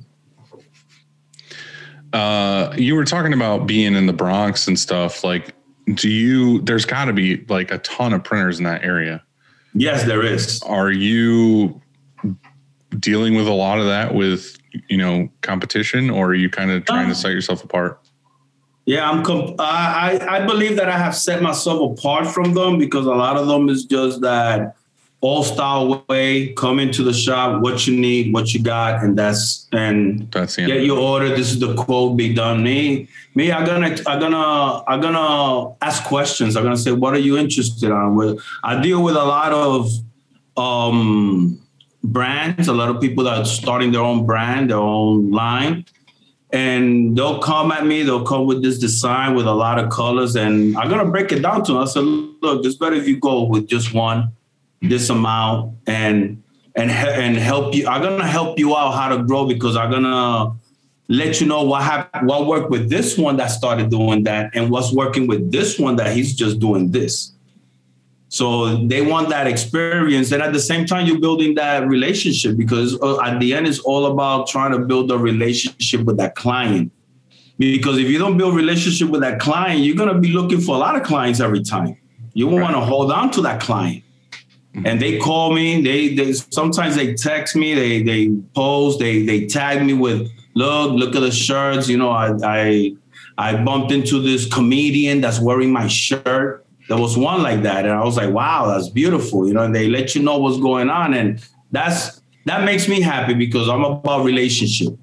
Uh, you were talking about being in the Bronx and stuff. Like, do you? There's got to be like a ton of printers in that area. Yes, there is. Are you dealing with a lot of that with you know competition, or are you kind of trying to set yourself apart? Yeah, I'm. Com- I, I believe that I have set myself apart from them because a lot of them is just that all style way. Come into the shop, what you need, what you got, and that's and That's the end. get your order. This is the quote. Be done. Me, me. I'm gonna, I'm gonna, I'm gonna ask questions. I'm gonna say, what are you interested on? Well, I deal with a lot of um, brands. A lot of people that are starting their own brand, their own line, and they'll come at me. They'll come with this design with a lot of colors, and I'm gonna break it down to them. I said, look, it's better if you go with just one, this amount, and and and help you. I'm gonna help you out how to grow because I'm gonna let you know what happened, what worked with this one that started doing that, and what's working with this one that he's just doing this. So they want that experience, and at the same time, you're building that relationship because uh, at the end, it's all about trying to build a relationship with that client. Because if you don't build relationship with that client, you're gonna be looking for a lot of clients every time. You want to hold on to that client and they call me. They, they sometimes they text me. They they post. They they tag me with look look at the shirts. You know, I I I bumped into this comedian that's wearing my shirt. There was one like that, and I was like, wow, that's beautiful. You know, and they let you know what's going on, and that's that makes me happy because I'm about relationship.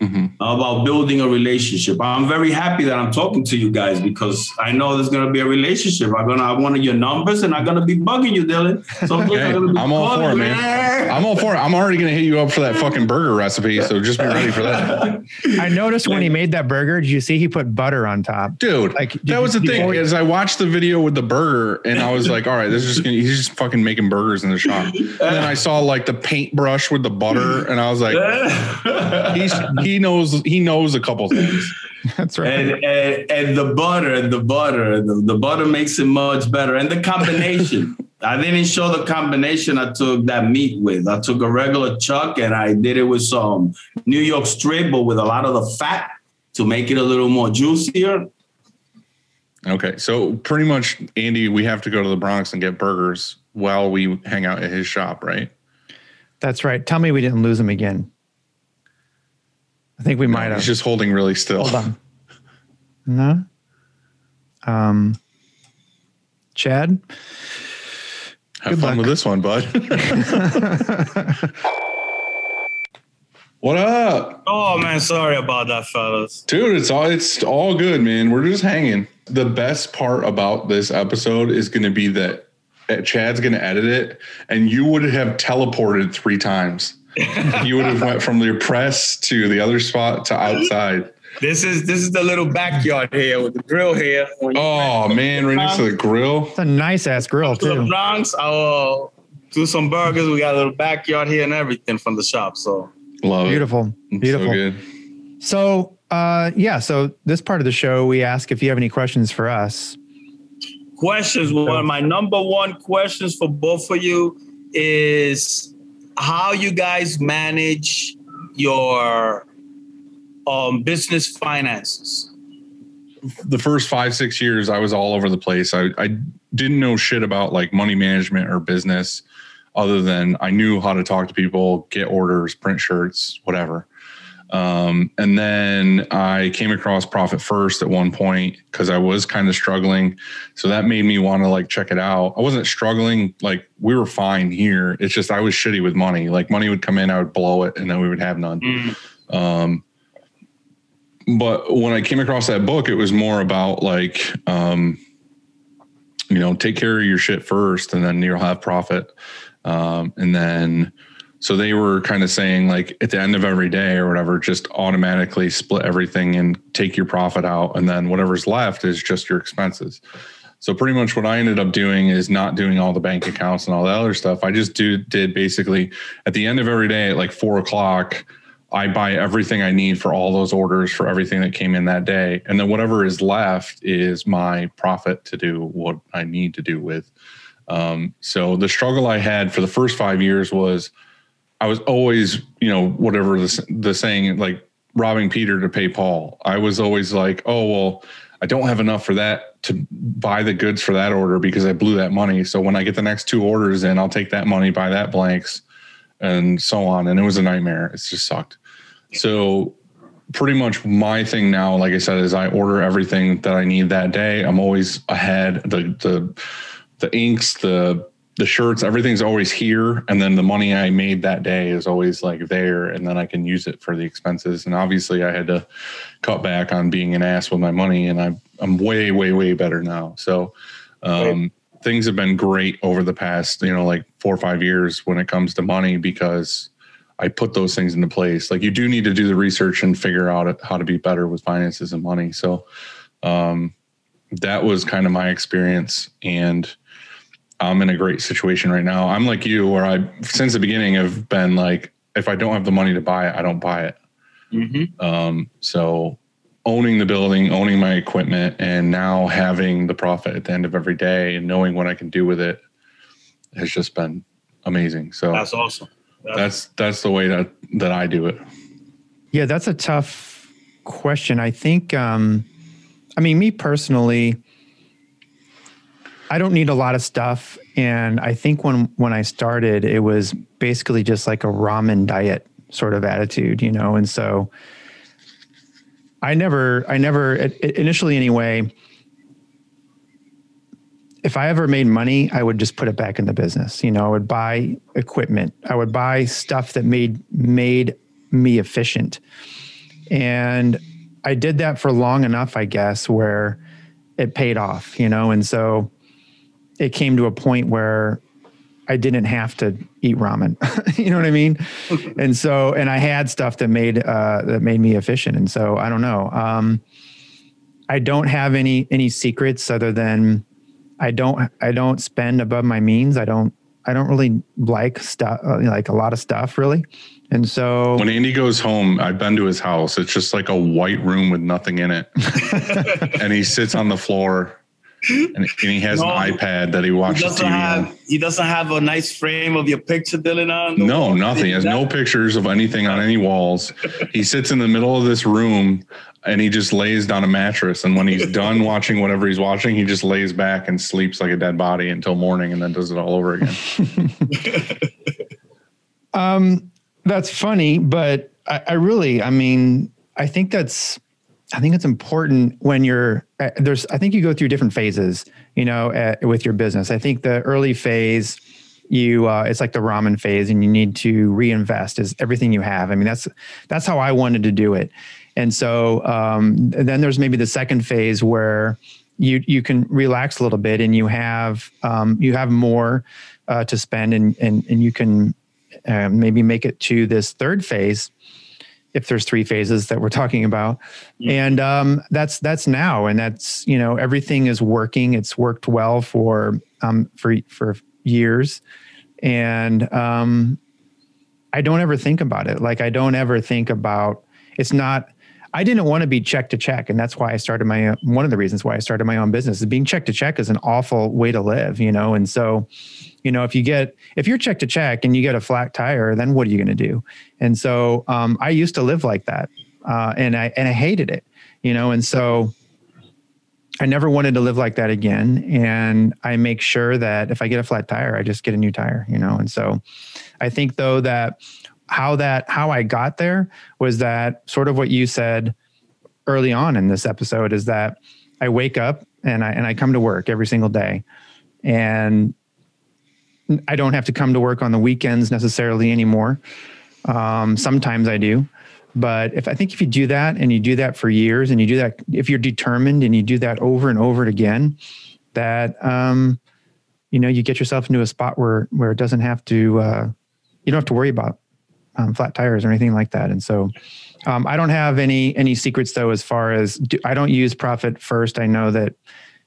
Mm-hmm. about building a relationship. I'm very happy that I'm talking to you guys because I know there's gonna be a relationship. I'm gonna have one of your numbers and I'm gonna be bugging you, Dylan. So Hey, I'm all for it, man. I'm all for it. I'm already gonna hit you up for that fucking burger recipe, so just be ready for that. I noticed when he made that burger, did you see he put butter on top? Dude, Like, that was the thing. before- Is I watched the video with the burger and I was like, all right, this is just gonna, he's just fucking making burgers in the shop. And then I saw like the paintbrush with the butter, and I was like, he's he knows he knows a couple things. That's right. and, and and the butter, the butter, the, the butter makes it much better. And the combination. I didn't show the combination I took that meat with. I took a regular chuck and I did it with some New York strip, but with a lot of the fat to make it a little more juicier. Okay, so pretty much, Andy, we have to go to the Bronx and get burgers while we hang out at his shop, right? That's right. Tell me we didn't lose him again. I think we might have. He's just holding really still. Hold on. No. Um, Chad. Have Good fun luck. with this one, bud. what up? Oh man, sorry about that, fellas. Dude, it's all it's all good, man. We're just hanging. The best part about this episode is going to be that uh, Chad's going to edit it, and you would have teleported three times. you would have went from your press to the other spot to outside. This is this is the little backyard here with the grill here. Oh man, right next to the grill. It's a nice ass grill to the too. Bronx, I'll do some burgers. We got a little backyard here and everything from the shop. So Love it. Beautiful. It's Beautiful. So good. So, uh, yeah. So this part of the show, we ask if you have any questions for us. questions. One, of my number one questions for both of you is how you guys manage your um, business finances. the first five six years i was all over the place I, I didn't know shit about like money management or business other than i knew how to talk to people get orders print shirts whatever um, and then i came across profit first at one point because i was kind of struggling. So that made me want to like check it out. I wasn't struggling like we were fine here. It's just i was shitty with money. Like money would come in i would blow it and then we would have none. Um, but when I came across that book, it was more about like, um, you know, take care of your shit first, and then you'll have profit. Um, and then, so they were kind of saying like at the end of every day or whatever, just automatically split everything and take your profit out, and then whatever's left is just your expenses. So pretty much what I ended up doing is not doing all the bank accounts and all that other stuff. I just do did basically at the end of every day at like four o'clock. I buy everything I need for all those orders for everything that came in that day. And then whatever is left is my profit to do what I need to do with. Um, so the struggle I had for the first five years was I was always, you know, whatever the, the saying, like robbing Peter to pay Paul. I was always like, oh, well, I don't have enough for that to buy the goods for that order because I blew that money. So when I get the next two orders in, I'll take that money, buy that blanks, and so on. And it was a nightmare. It just sucked. So pretty much my thing now, like I said, is I order everything that I need that day. I'm always ahead. The the the inks, the the shirts, everything's always here. And then the money I made that day is always like there. And then I can use it for the expenses. And obviously I had to cut back on being an ass with my money. And I'm I'm way, way, way better now. So um things have been great over the past, you know, like four or five years when it comes to money because I put those things into place. Like you do need to do the research and figure out how to be better with finances and money. So um, that was kind of my experience, and I'm in a great situation right now. I'm like you, where I since the beginning have been like, if I don't have the money to buy it, I don't buy it. Mm-hmm. Um, so owning the building, owning my equipment, and now having the profit at the end of every day and knowing what I can do with it has just been amazing. So That's awesome. that's that's the way that that I do it. Yeah, that's a tough question. I think, um, I mean, me personally, I don't need a lot of stuff, and I think when when I started, it was basically just like a ramen diet sort of attitude, you know, and so I never, I never initially anyway. If I ever made money, I would just put it back in the business. You know, I would buy equipment. I would buy stuff that made made me efficient And I did that for long enough, I guess, where it paid off, you know, and so it came to a point where I didn't have to eat ramen. you know what I mean? and so, and I had stuff that made uh, that made me efficient. And so, I don't know. Um, I don't have any any secrets other than I don't I don't spend above my means. I don't I don't really like stuff uh, like a lot of stuff really. And so When Andy goes home, I've been to his house. It's just like a white room with nothing in it. and he sits on the floor and, and he has No. an iPad that he He watches doesn't TV have on. he doesn't have a nice frame of your picture, Dylan. On No, wall? nothing. He has no pictures of anything on any walls. He sits in the middle of this room and he just lays down a mattress. And when he's done watching whatever he's watching, he just lays back and sleeps like a dead body until morning and then does it all over again. Um, that's funny, but I, I really, I mean, I think that's, I think it's important when you're uh, there's. I think you go through different phases, you know, uh, with your business. I think the early phase, you uh, it's like the ramen phase, and you need to reinvest is everything you have. I mean, that's that's how I wanted to do it, and so um, then there's maybe the second phase where you you can relax a little bit and you have um, you have more uh, to spend and and and you can uh, maybe make it to this third phase if there's three phases that we're talking about. And um, that's that's now and that's you know everything is working. It's worked well for um, for for years. And um, i don't ever think about it. Like i don't ever think about it's not i didn't want to be check to check and that's why i started my one of the reasons why i started my own business is being check to check is an awful way to live you know? And so you know if you get if you're check to check and you get a flat tire then what are you going to do? And so um, i used to live like that uh, and i and i hated it you know? And so i never wanted to live like that again and i make sure that if i get a flat tire i just get a new tire you know? And so i think though that how that how i got there was that sort of what you said early on in this episode is that i wake up and i and i come to work every single day and I don't have to come to work on the weekends necessarily anymore. Um, sometimes I do, but if I think if you do that and you do that for years and you do that, if you're determined and you do that over and over again, that um, you know you get yourself into a spot where where it doesn't have to uh, you don't have to worry about um, flat tires or anything like that. And so um, I don't have any any secrets though as far as do, I don't use profit first. I know that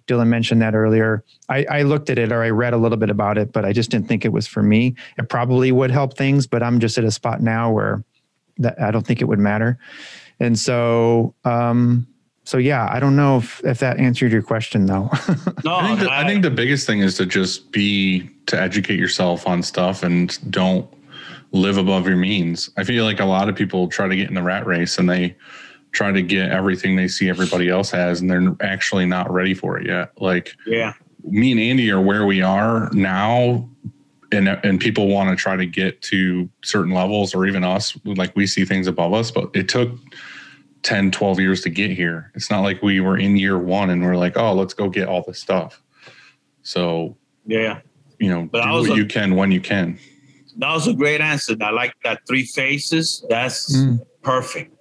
Dylan mentioned that earlier. I, I looked at it or I read a little bit about it, but I just didn't think it was for me. It probably would help things, but I'm just at a spot now where that I don't think it would matter. And so, um, so yeah, I don't know if, if that answered your question though. No, I think, the, I I- think the biggest thing is to just be to educate yourself on stuff and don't live above your means. I feel like a lot of people try to get in the rat race and they try to get everything they see everybody else has and they're actually not ready for it yet. Like yeah. me and Andy are where we are now and and people want to try to get to certain levels or even us like we see things above us but it took 10 12 years to get here it's not like we were in year 1 and we're like oh let's go get all this stuff so Yeah. you know But do was what a- you can when you can That was a great answer. I like that three phases. That's Mm. perfect.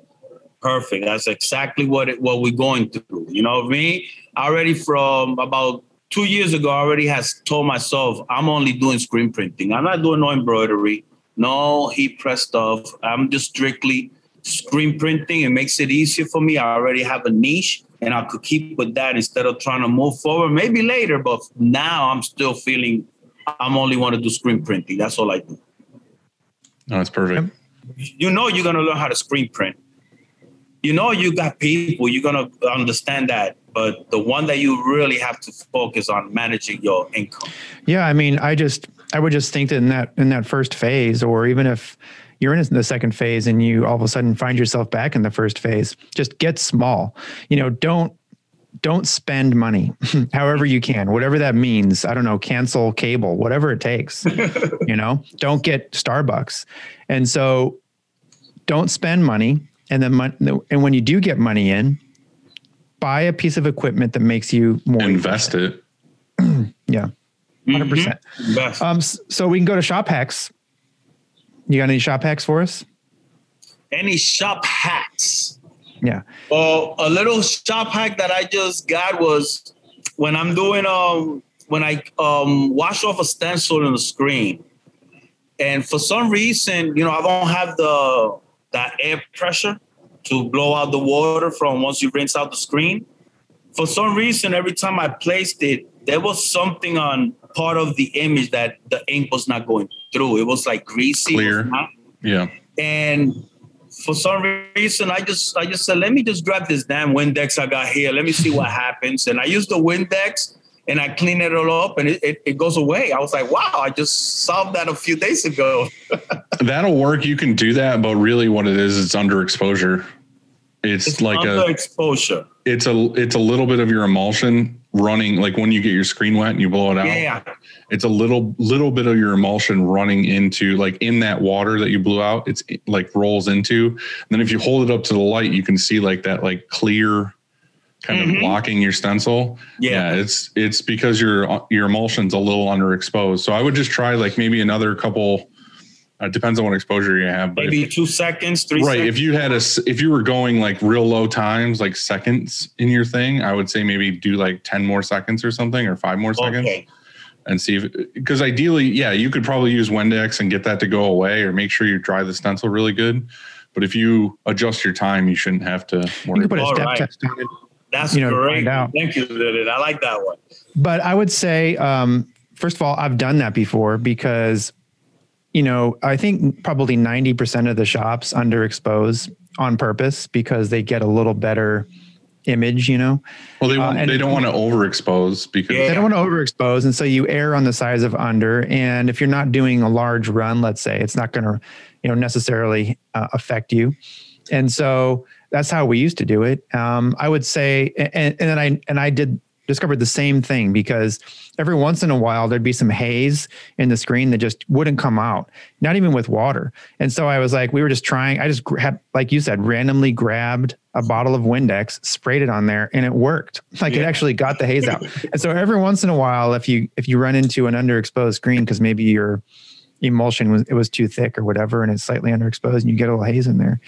Perfect. That's exactly what it, what we're going through. You know, me already from about two years ago, I already has told myself I'm only doing screen printing. I'm not doing no embroidery, no heat press stuff. I'm just strictly screen printing. It makes it easier for me. I already have a niche, and I could keep with that instead of trying to move forward. Maybe later, but now I'm still feeling I'm only want to do screen printing. That's all I do no it's perfect you know you're gonna learn how to screen print. You know you got people, you're gonna understand that. But the one that you really have to focus on managing your income. Yeah, I mean, I just I would just think that in that in that first phase, or even if you're in the second phase and you all of a sudden find yourself back in the first phase, just get small. You know, don't don't spend money however you can, whatever that means. I don't know, cancel cable, whatever it takes. you know, don't get Starbucks. And so don't spend money. And then, mon- and when you do get money in, buy a piece of equipment that makes you more invest it Yeah, 100%. percent Um, so we can go to shop hacks. You got any shop hacks for us? Any shop hacks? Yeah. Well, a little shop hack that I just got was when I'm doing um when I um wash off a stencil on the screen, and for some reason, you know, I don't have the that air pressure to blow out the water from once you rinse out the screen. For some reason, every time I placed it, there was something on part of the image that the ink was not going through. It was like greasy. Clear. Yeah. and for some reason I just I just said, let me just grab this damn Windex I got here. Let me see what happens. And I used the Windex and I clean it all up and it, it, it goes away. I was like, wow, I just solved that a few days ago. That'll work. You can do that, but really what it is, it's underexposure. It's, It's like under a exposure. it's a it's a little bit of your emulsion running like when you get your screen wet and you blow it out. Yeah. It's a little little bit of your emulsion running into like in that water that you blew out, it's it, like rolls into. And then if you hold it up to the light, you can see like that like clear kind of Mhm. blocking your stencil. Yeah. it's it's because your your emulsion's a little underexposed. So I would just try like maybe another couple. Uh, depends on what exposure you have, but if- Maybe two seconds, three right seconds. if you had a, if you were going like real low times like seconds in your thing i would say maybe do like 10 more seconds or something or five more seconds Okay. and see if because ideally yeah you could probably use windex and get that to go away or make sure you dry the stencil really good but if you adjust your time you shouldn't have to You can put a step right. test on it. That's You know, to great. find out. Thank you, Lilith. I like that one. But I would say, um, first of all, I've done that before because, you know, I think probably 90% of the shops underexpose on purpose because they get a little better image, you know? well they, Uh, want, and- they don't want to overexpose because Yeah. They don't want to overexpose. And so you err on the size of under. And if you're not doing a large run, let's say, it's not going to, you know, necessarily uh, affect you. And so that's how we used to do it. Um, I would say, and, and then I, and I did discovered the same thing because every once in a while there'd be some haze in the screen that just wouldn't come out, not even with water. And so I was like, we were just trying, I just had, like you said, randomly grabbed a bottle of Windex, sprayed it on there and it worked. Like it actually got the haze out. and so every once in a while, if you, if you run into an underexposed screen, because maybe your emulsion was, it was too thick or whatever, and it's slightly underexposed and you get a little haze in there,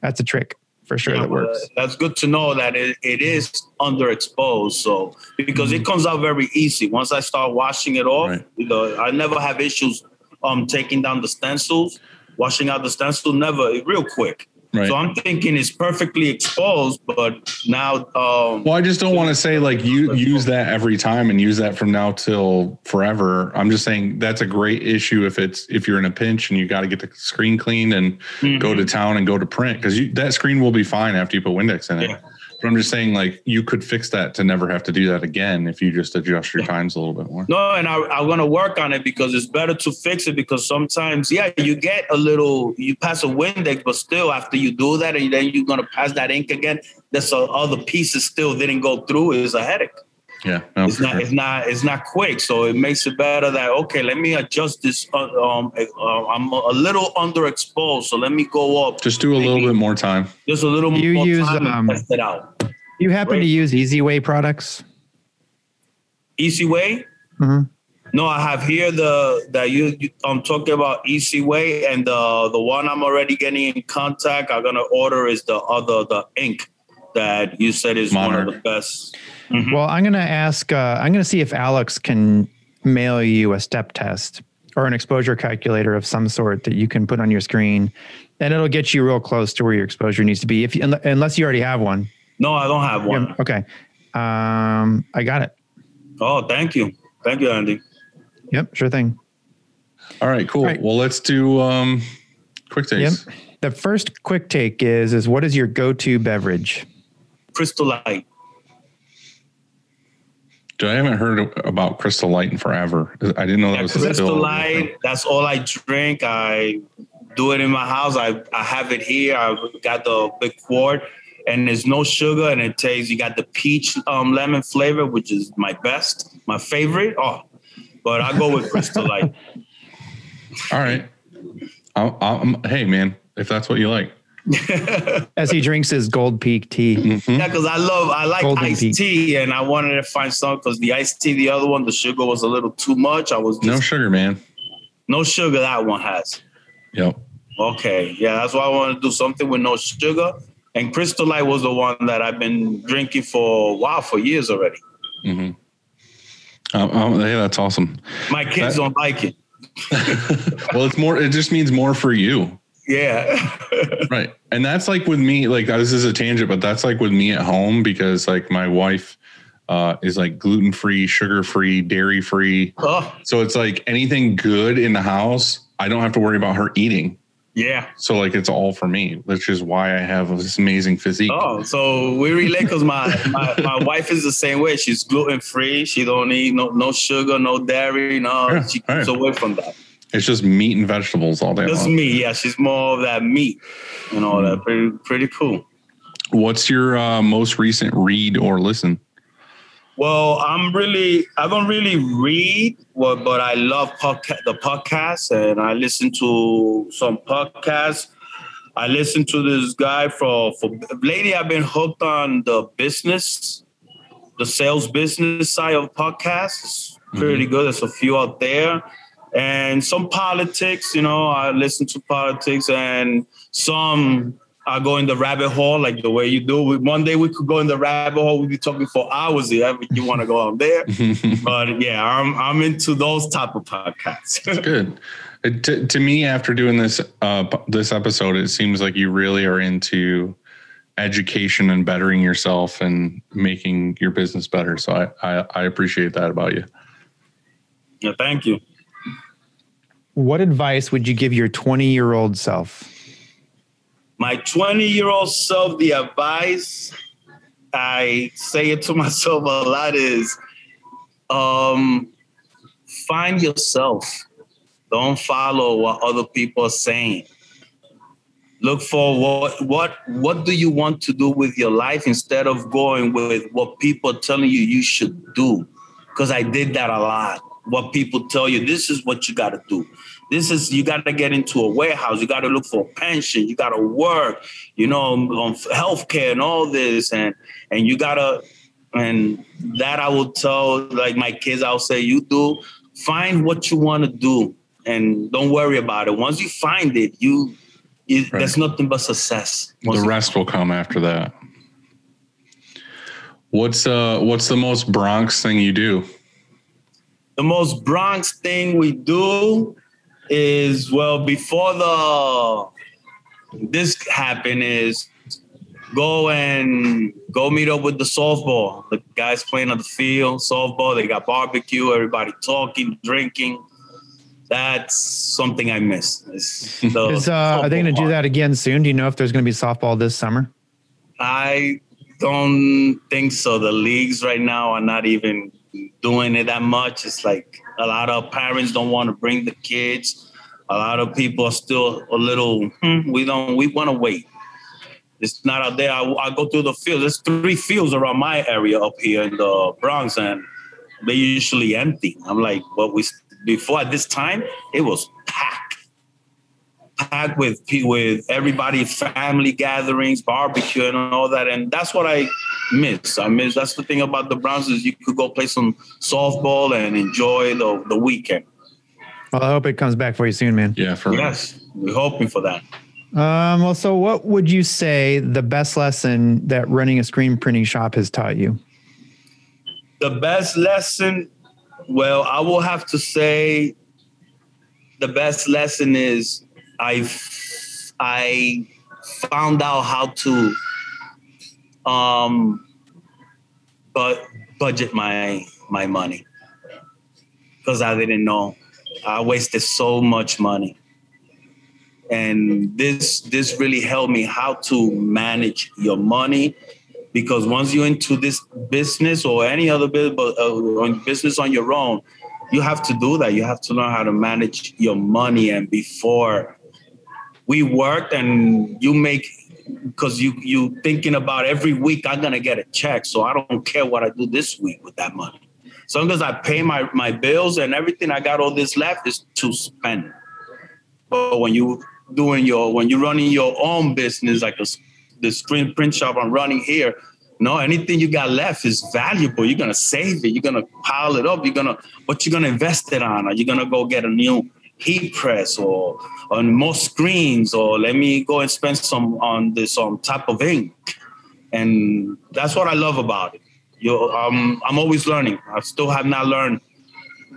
that's a trick for sure Yeah, that well, works. That's good to know that it, it is underexposed. So because Mm-hmm. it comes out very easy once I start washing it off. Right. You know, I never have issues um taking down the stencils, washing out the stencil. Never real quick. Right. So I'm thinking it's perfectly exposed, but now um Well, I just don't want to say like you use that every time and use that from now till forever. I'm just saying that's a great issue if it's if you're in a pinch and you got to get the screen cleaned and go to town and go to print because that screen will be fine after you put Windex in it. Yeah. But I'm just saying like you could fix that to never have to do that again if you just adjust your times a little bit more. No, and I, I'm gonna work on it because it's better to fix it because sometimes, yeah, you get a little, you pass a Windex, but still after you do that and then you're gonna pass that ink again, there's a, other pieces still didn't go through. Is a headache. Yeah, no, It's not, sure. it's not, it's not quick. So it makes it better that okay, let me adjust this. Uh, um, uh, I'm a little underexposed, so let me go up just do a little bit more time. just a little You more use, time um, and test it out. You happen to use Easiway products? Easiway. Mhm. No, I have here the that you, you I'm talking about Easiway, and the the one I'm already getting in contact. I'm gonna order is the other the ink that you said is one of the best. Well, I'm going to ask, uh, I'm going to see if Alex can mail you a step test or an exposure calculator of some sort that you can put on your screen. And it'll get you real close to where your exposure needs to be. If you, unless you already have one. No, I don't have one. Yeah, okay. Um, I got it. Oh, thank you, thank you, Andy. Yep. Sure thing. All right, cool. Right. Well, let's do um quick Yep. The first quick take is, is what is your go-to beverage? Crystal Light. Dude, I haven't heard about Crystal Light in forever. I didn't know that Yeah, was a Crystal Light. That's all I drink. I do it in my house. I, I have it here. I've got the big quart, and there's no sugar, and it tastes. You got the peach um, lemon flavor, which is my best, my favorite. Oh, but I go with Crystal Light. All right. I'll, I'll, hey, man, if that's what you like. As he drinks his Gold Peak tea. Yeah, because I love I like Golden iced Peak. tea, and I wanted to find some because the iced tea, the other one, the sugar was a little too much. I was No sugar, man. no sugar. That one has. Yep. Okay, yeah, that's why I want to do something with no sugar. And Crystal Light was the one that I've been drinking for a while, for years already. Um, um, hey, that's awesome. My kids That- don't like it. Well, it's more. It just means more for you. Yeah. right and that's like with me like this is a tangent but that's like with me at home because like my wife uh is like gluten free sugar free dairy free oh, so it's like anything good in the house i don't have to worry about her eating yeah. so like it's all for me which is why i have this amazing physique Oh, so we relate because my, my my wife is the same way. She's gluten free. She don't eat no no sugar, no dairy. No, Yeah, she keeps right. away from that. It's just meat and vegetables all day Just long. me. Yeah, she's more of that meat. You know, that pretty pretty cool. what's your uh, most recent read or listen Well, I'm really, I don't really read, well, but I love podca- the podcast and I listen to some podcasts. I listen to this guy for, for lately, I've been hooked on the business, the sales business side of podcasts. It's pretty good. There's a few out there. And some politics, you know, I listen to politics and some I go in the rabbit hole like the way you do. We- One day we could go in the rabbit hole. We'd be talking for hours if you want to go on there. but yeah, I'm I'm into those type of podcasts. good it, to, to me after doing this uh this episode it seems like you really are into education and bettering yourself and making your business better so i i, I appreciate that about you yeah, thank you. What advice would you give your 20 year old self? My 20 year old self, the advice I say it to myself a lot is um, find yourself. Don't follow what other people are saying. Look for what what what do you want to do with your life instead of going with what people are telling you you should do. Because I did that a lot. What people tell you, this is what you got to do. This is you got to get into a warehouse. You got to look for a pension. You got to work. You know, on healthcare and all this, and and you gotta and that I will tell like my kids. I'll say, you do find what you want to do, and don't worry about it. Once you find it, you, you Right. there's nothing but success. the rest will come after that what's uh what's the most bronx thing you do the most Bronx thing we do is well before the this happened is go and go meet up with the softball. The guys playing on the field, softball. They got barbecue, everybody talking, drinking. That's something I miss. Is, uh, are they going to do that again soon? Do you know if there's going to be softball this summer? I don't think so. The leagues right now are not even doing it that much. It's like a lot of parents don't want to bring the kids. A lot of people are still a little. Hmm, we don't. We want to wait. It's not out there. I, I go through the field. There's three fields around my area up here in the Bronx, and they usually empty. I'm like, but we before at this time it was packed packed with pe- with everybody, family gatherings, barbecue, and all that. And that's what I miss. I miss. That's the thing about the Browns is you could go play some softball and enjoy the the weekend. Well, I hope it comes back for you soon, man. yeah for Yes, we're hoping for that. Um, well, so what would you say the best lesson that running a screen printing shop has taught you? The best lesson, well, I will have to say, the best lesson is I I found out how to um but budget my my money because I didn't know. I wasted so much money. And this this really helped me how to manage your money because once you're into this business or any other business, uh, business on your own, you have to do that. You have to learn how to manage your money. And before we worked, and you make because you you thinking about every week I'm gonna get a check, so I don't care what I do this week with that money. As long as I pay my my bills and everything, I got all this left is to spend. But when you doing your when you're running your own business like a, the screen print shop I'm running here, no, anything you got left is valuable. You're gonna save it. You're gonna pile it up. You're gonna what you're gonna invest it on? Are you gonna go get a new heat press or on more screens or let me go and spend some on this um, type of ink. And that's what I love about it. You, um, I'm always learning. I still have not learned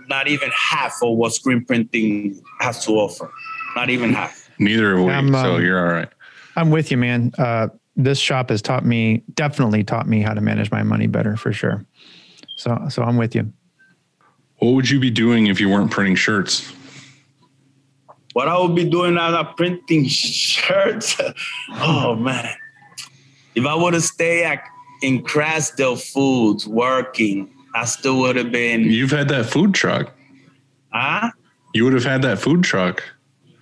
not even half of what screen printing has to offer. Not even half. Neither have we. I'm, so um, you're all right. I'm with you, man. Uh, this shop has taught me, definitely taught me how to manage my money better for sure. So, so I'm with you. What would you be doing if you weren't printing shirts? What I would be doing now, I'm printing shirts. oh man. If I would have stayed at, in Krasdale Foods working, I still would have been You've had that food truck. huh? You would have had that food truck.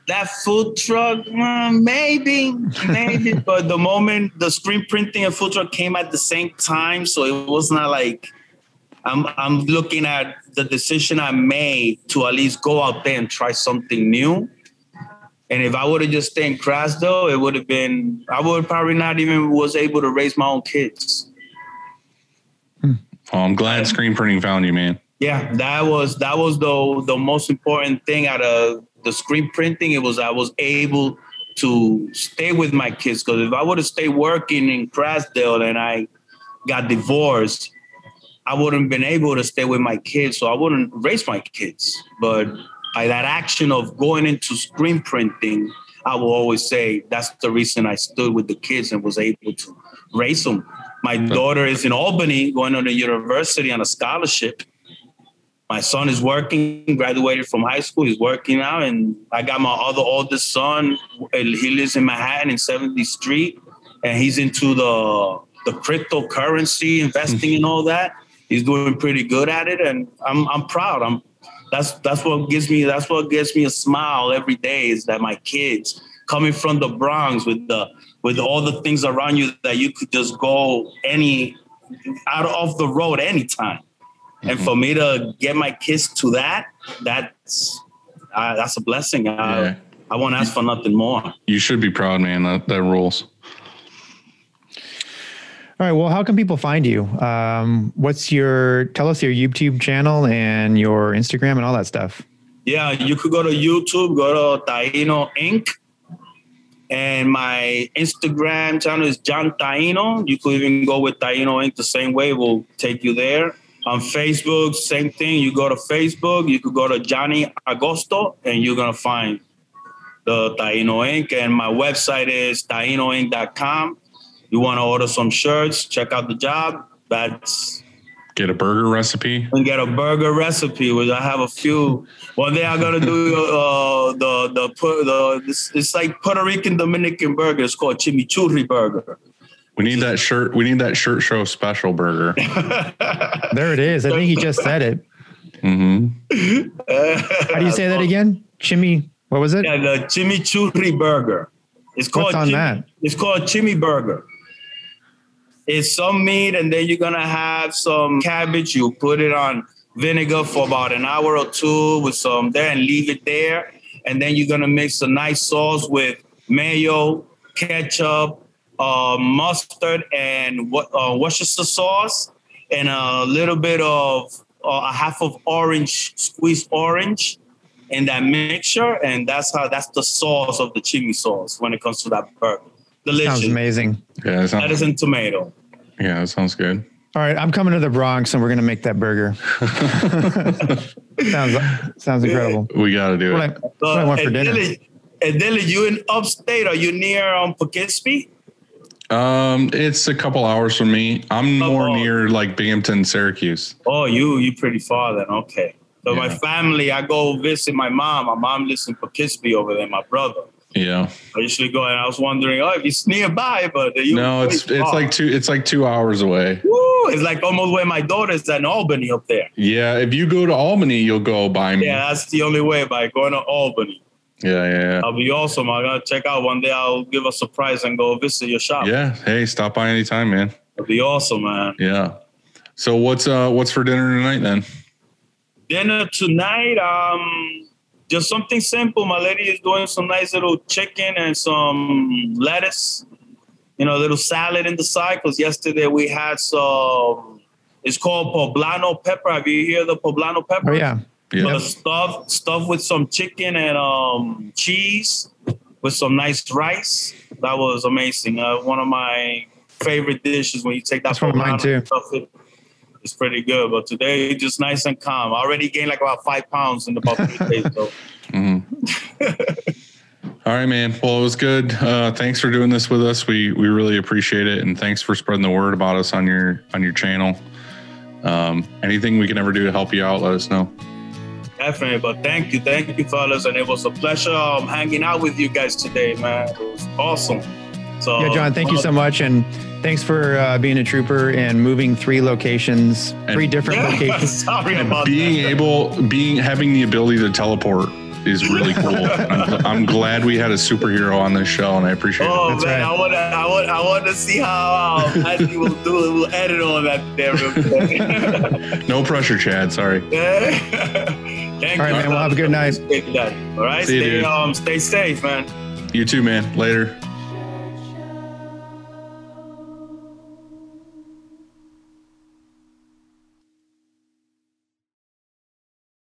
That food truck, uh, maybe, maybe. but the moment the screen printing and food truck came at the same time, so it was not like I'm I'm looking at the decision I made to at least go out there and try something new. And if I would have just stayed in Krasdale, it would have been I would probably not even was able to raise my own kids. Oh, I'm glad screen printing found you, man. Yeah, that was that was the the most important thing out of the screen printing. It was I was able to stay with my kids because if I would have stayed working in Krasdale and I got divorced, I wouldn't have been able to stay with my kids, so I wouldn't raise my kids. But by that action of going into screen printing, I will always say that's the reason I stood with the kids and was able to raise them. My daughter is in Albany going on a university on a scholarship. My son is working, graduated from high school. He's working now. And I got my other oldest son. He lives in Manhattan in 70th Street. And he's into the, the cryptocurrency, investing mm-hmm. and all that. He's doing pretty good at it. And I'm, I'm proud. I'm, that's, that's what gives me, that's what gives me a smile every day is that my kids coming from the Bronx with the, with all the things around you that you could just go any out of the road anytime. And for me to get my kids to that, that's uh, that's a blessing. I, Yeah. I won't ask for nothing more. You should be proud, man. That that rules. All right. Well, how can people find you? Um, what's your, tell us your YouTube channel and your Instagram and all that stuff. Yeah, you could go to YouTube, go to Taino Inc. And my Instagram channel is John Taino. You could even go with Taino Inc. the same way. We'll take you there. On Facebook, same thing. You go to Facebook, you could go to Johnny Agosto, and you're gonna find the Taino Inc. And my website is tainoinc.com. You want to order some shirts, check out the job. That's Get a burger recipe. and get a burger recipe, which I have a few. Well, they I'm gonna do uh, the the the it's, it's like Puerto Rican Dominican burger. It's called chimichurri burger. We need that shirt. We need that shirt show special burger. There it is. I think he just said it. hmm How do you say that again? Chimmy, what was it? Yeah, the chimichurri burger. It's called What's on chimi- that? It's called chimi burger. It's some meat, and then you're gonna have some cabbage. You put it on vinegar for about an hour or two with some there, and leave it there. And then you're gonna mix a nice sauce with mayo, ketchup, uh, mustard, and uh, Worcestershire sauce, and a little bit of uh, a half of orange, squeezed orange in that mixture, and that's how that's the sauce of the chili sauce when it comes to that burger. Delicious. Sounds amazing. Yeah, that sounds, Lettuce and tomato. yeah, that sounds good. All right. I'm coming to the Bronx and we're going to make that burger. sounds, sounds incredible. We got to do What I, it. what I want for dinner. Dilly, and Dilly, you in upstate? Are you near um, Poughkeepsie? Um, it's a couple hours from me. I'm more Oh. near like Binghamton, Syracuse. Oh, you you pretty far then. Okay. So my family, I go visit my mom. My mom lives in Poughkeepsie over there. My brother. Yeah. I usually go, and I was wondering, oh, if it's nearby, but you No, it's it's far. like two it's like two hours away. Woo, it's like almost where my daughter's at in Albany up there. Yeah, if you go to Albany, you'll go by me. Yeah, that's the only way by going to Albany. yeah, yeah. yeah. That'll be awesome. I'm gonna check out one day. I'll give a surprise and go visit your shop. Yeah. Hey, stop by anytime, man. It'll be awesome, man. Yeah. So what's uh what's for dinner tonight then? Dinner tonight, um, just something simple. My lady is doing some nice little chicken and some lettuce, you know, a little salad in the side. Because yesterday we had some. It's called poblano pepper. Have you heard the poblano pepper? Oh, yeah. Yeah. But stuff stuff with some chicken and um cheese with some nice rice. That was amazing. Uh, one of my favorite dishes when you take that That's one of mine, poblano and too. stuff it- It's pretty good. But today just nice and calm. I already gained like about five pounds in about three days. So All right, man. Well, it was good. Uh, thanks for doing this with us. We we really appreciate it, and thanks for spreading the word about us on your on your channel. Um, anything we can ever do to help you out, let us know. definitely. But thank you, thank you, fellas, and it was a pleasure um, hanging out with you guys today, man. It was awesome. So Yeah, John, thank you so much. And thanks for uh, being a trooper and moving three locations, three different Yeah, locations. sorry about Being that. able, being having the ability to teleport is really cool. I'm, I'm glad we had a superhero on this show, and I appreciate Oh it. That's man, right. I want to, I want, I want to see how um, Andy will do. it. We'll edit all that there. No pressure, Chad. Sorry. Thank All right, you. man, well, have a good night. Appreciate that. All right, See you, stay dude. um, stay safe, man. You too, man. Later.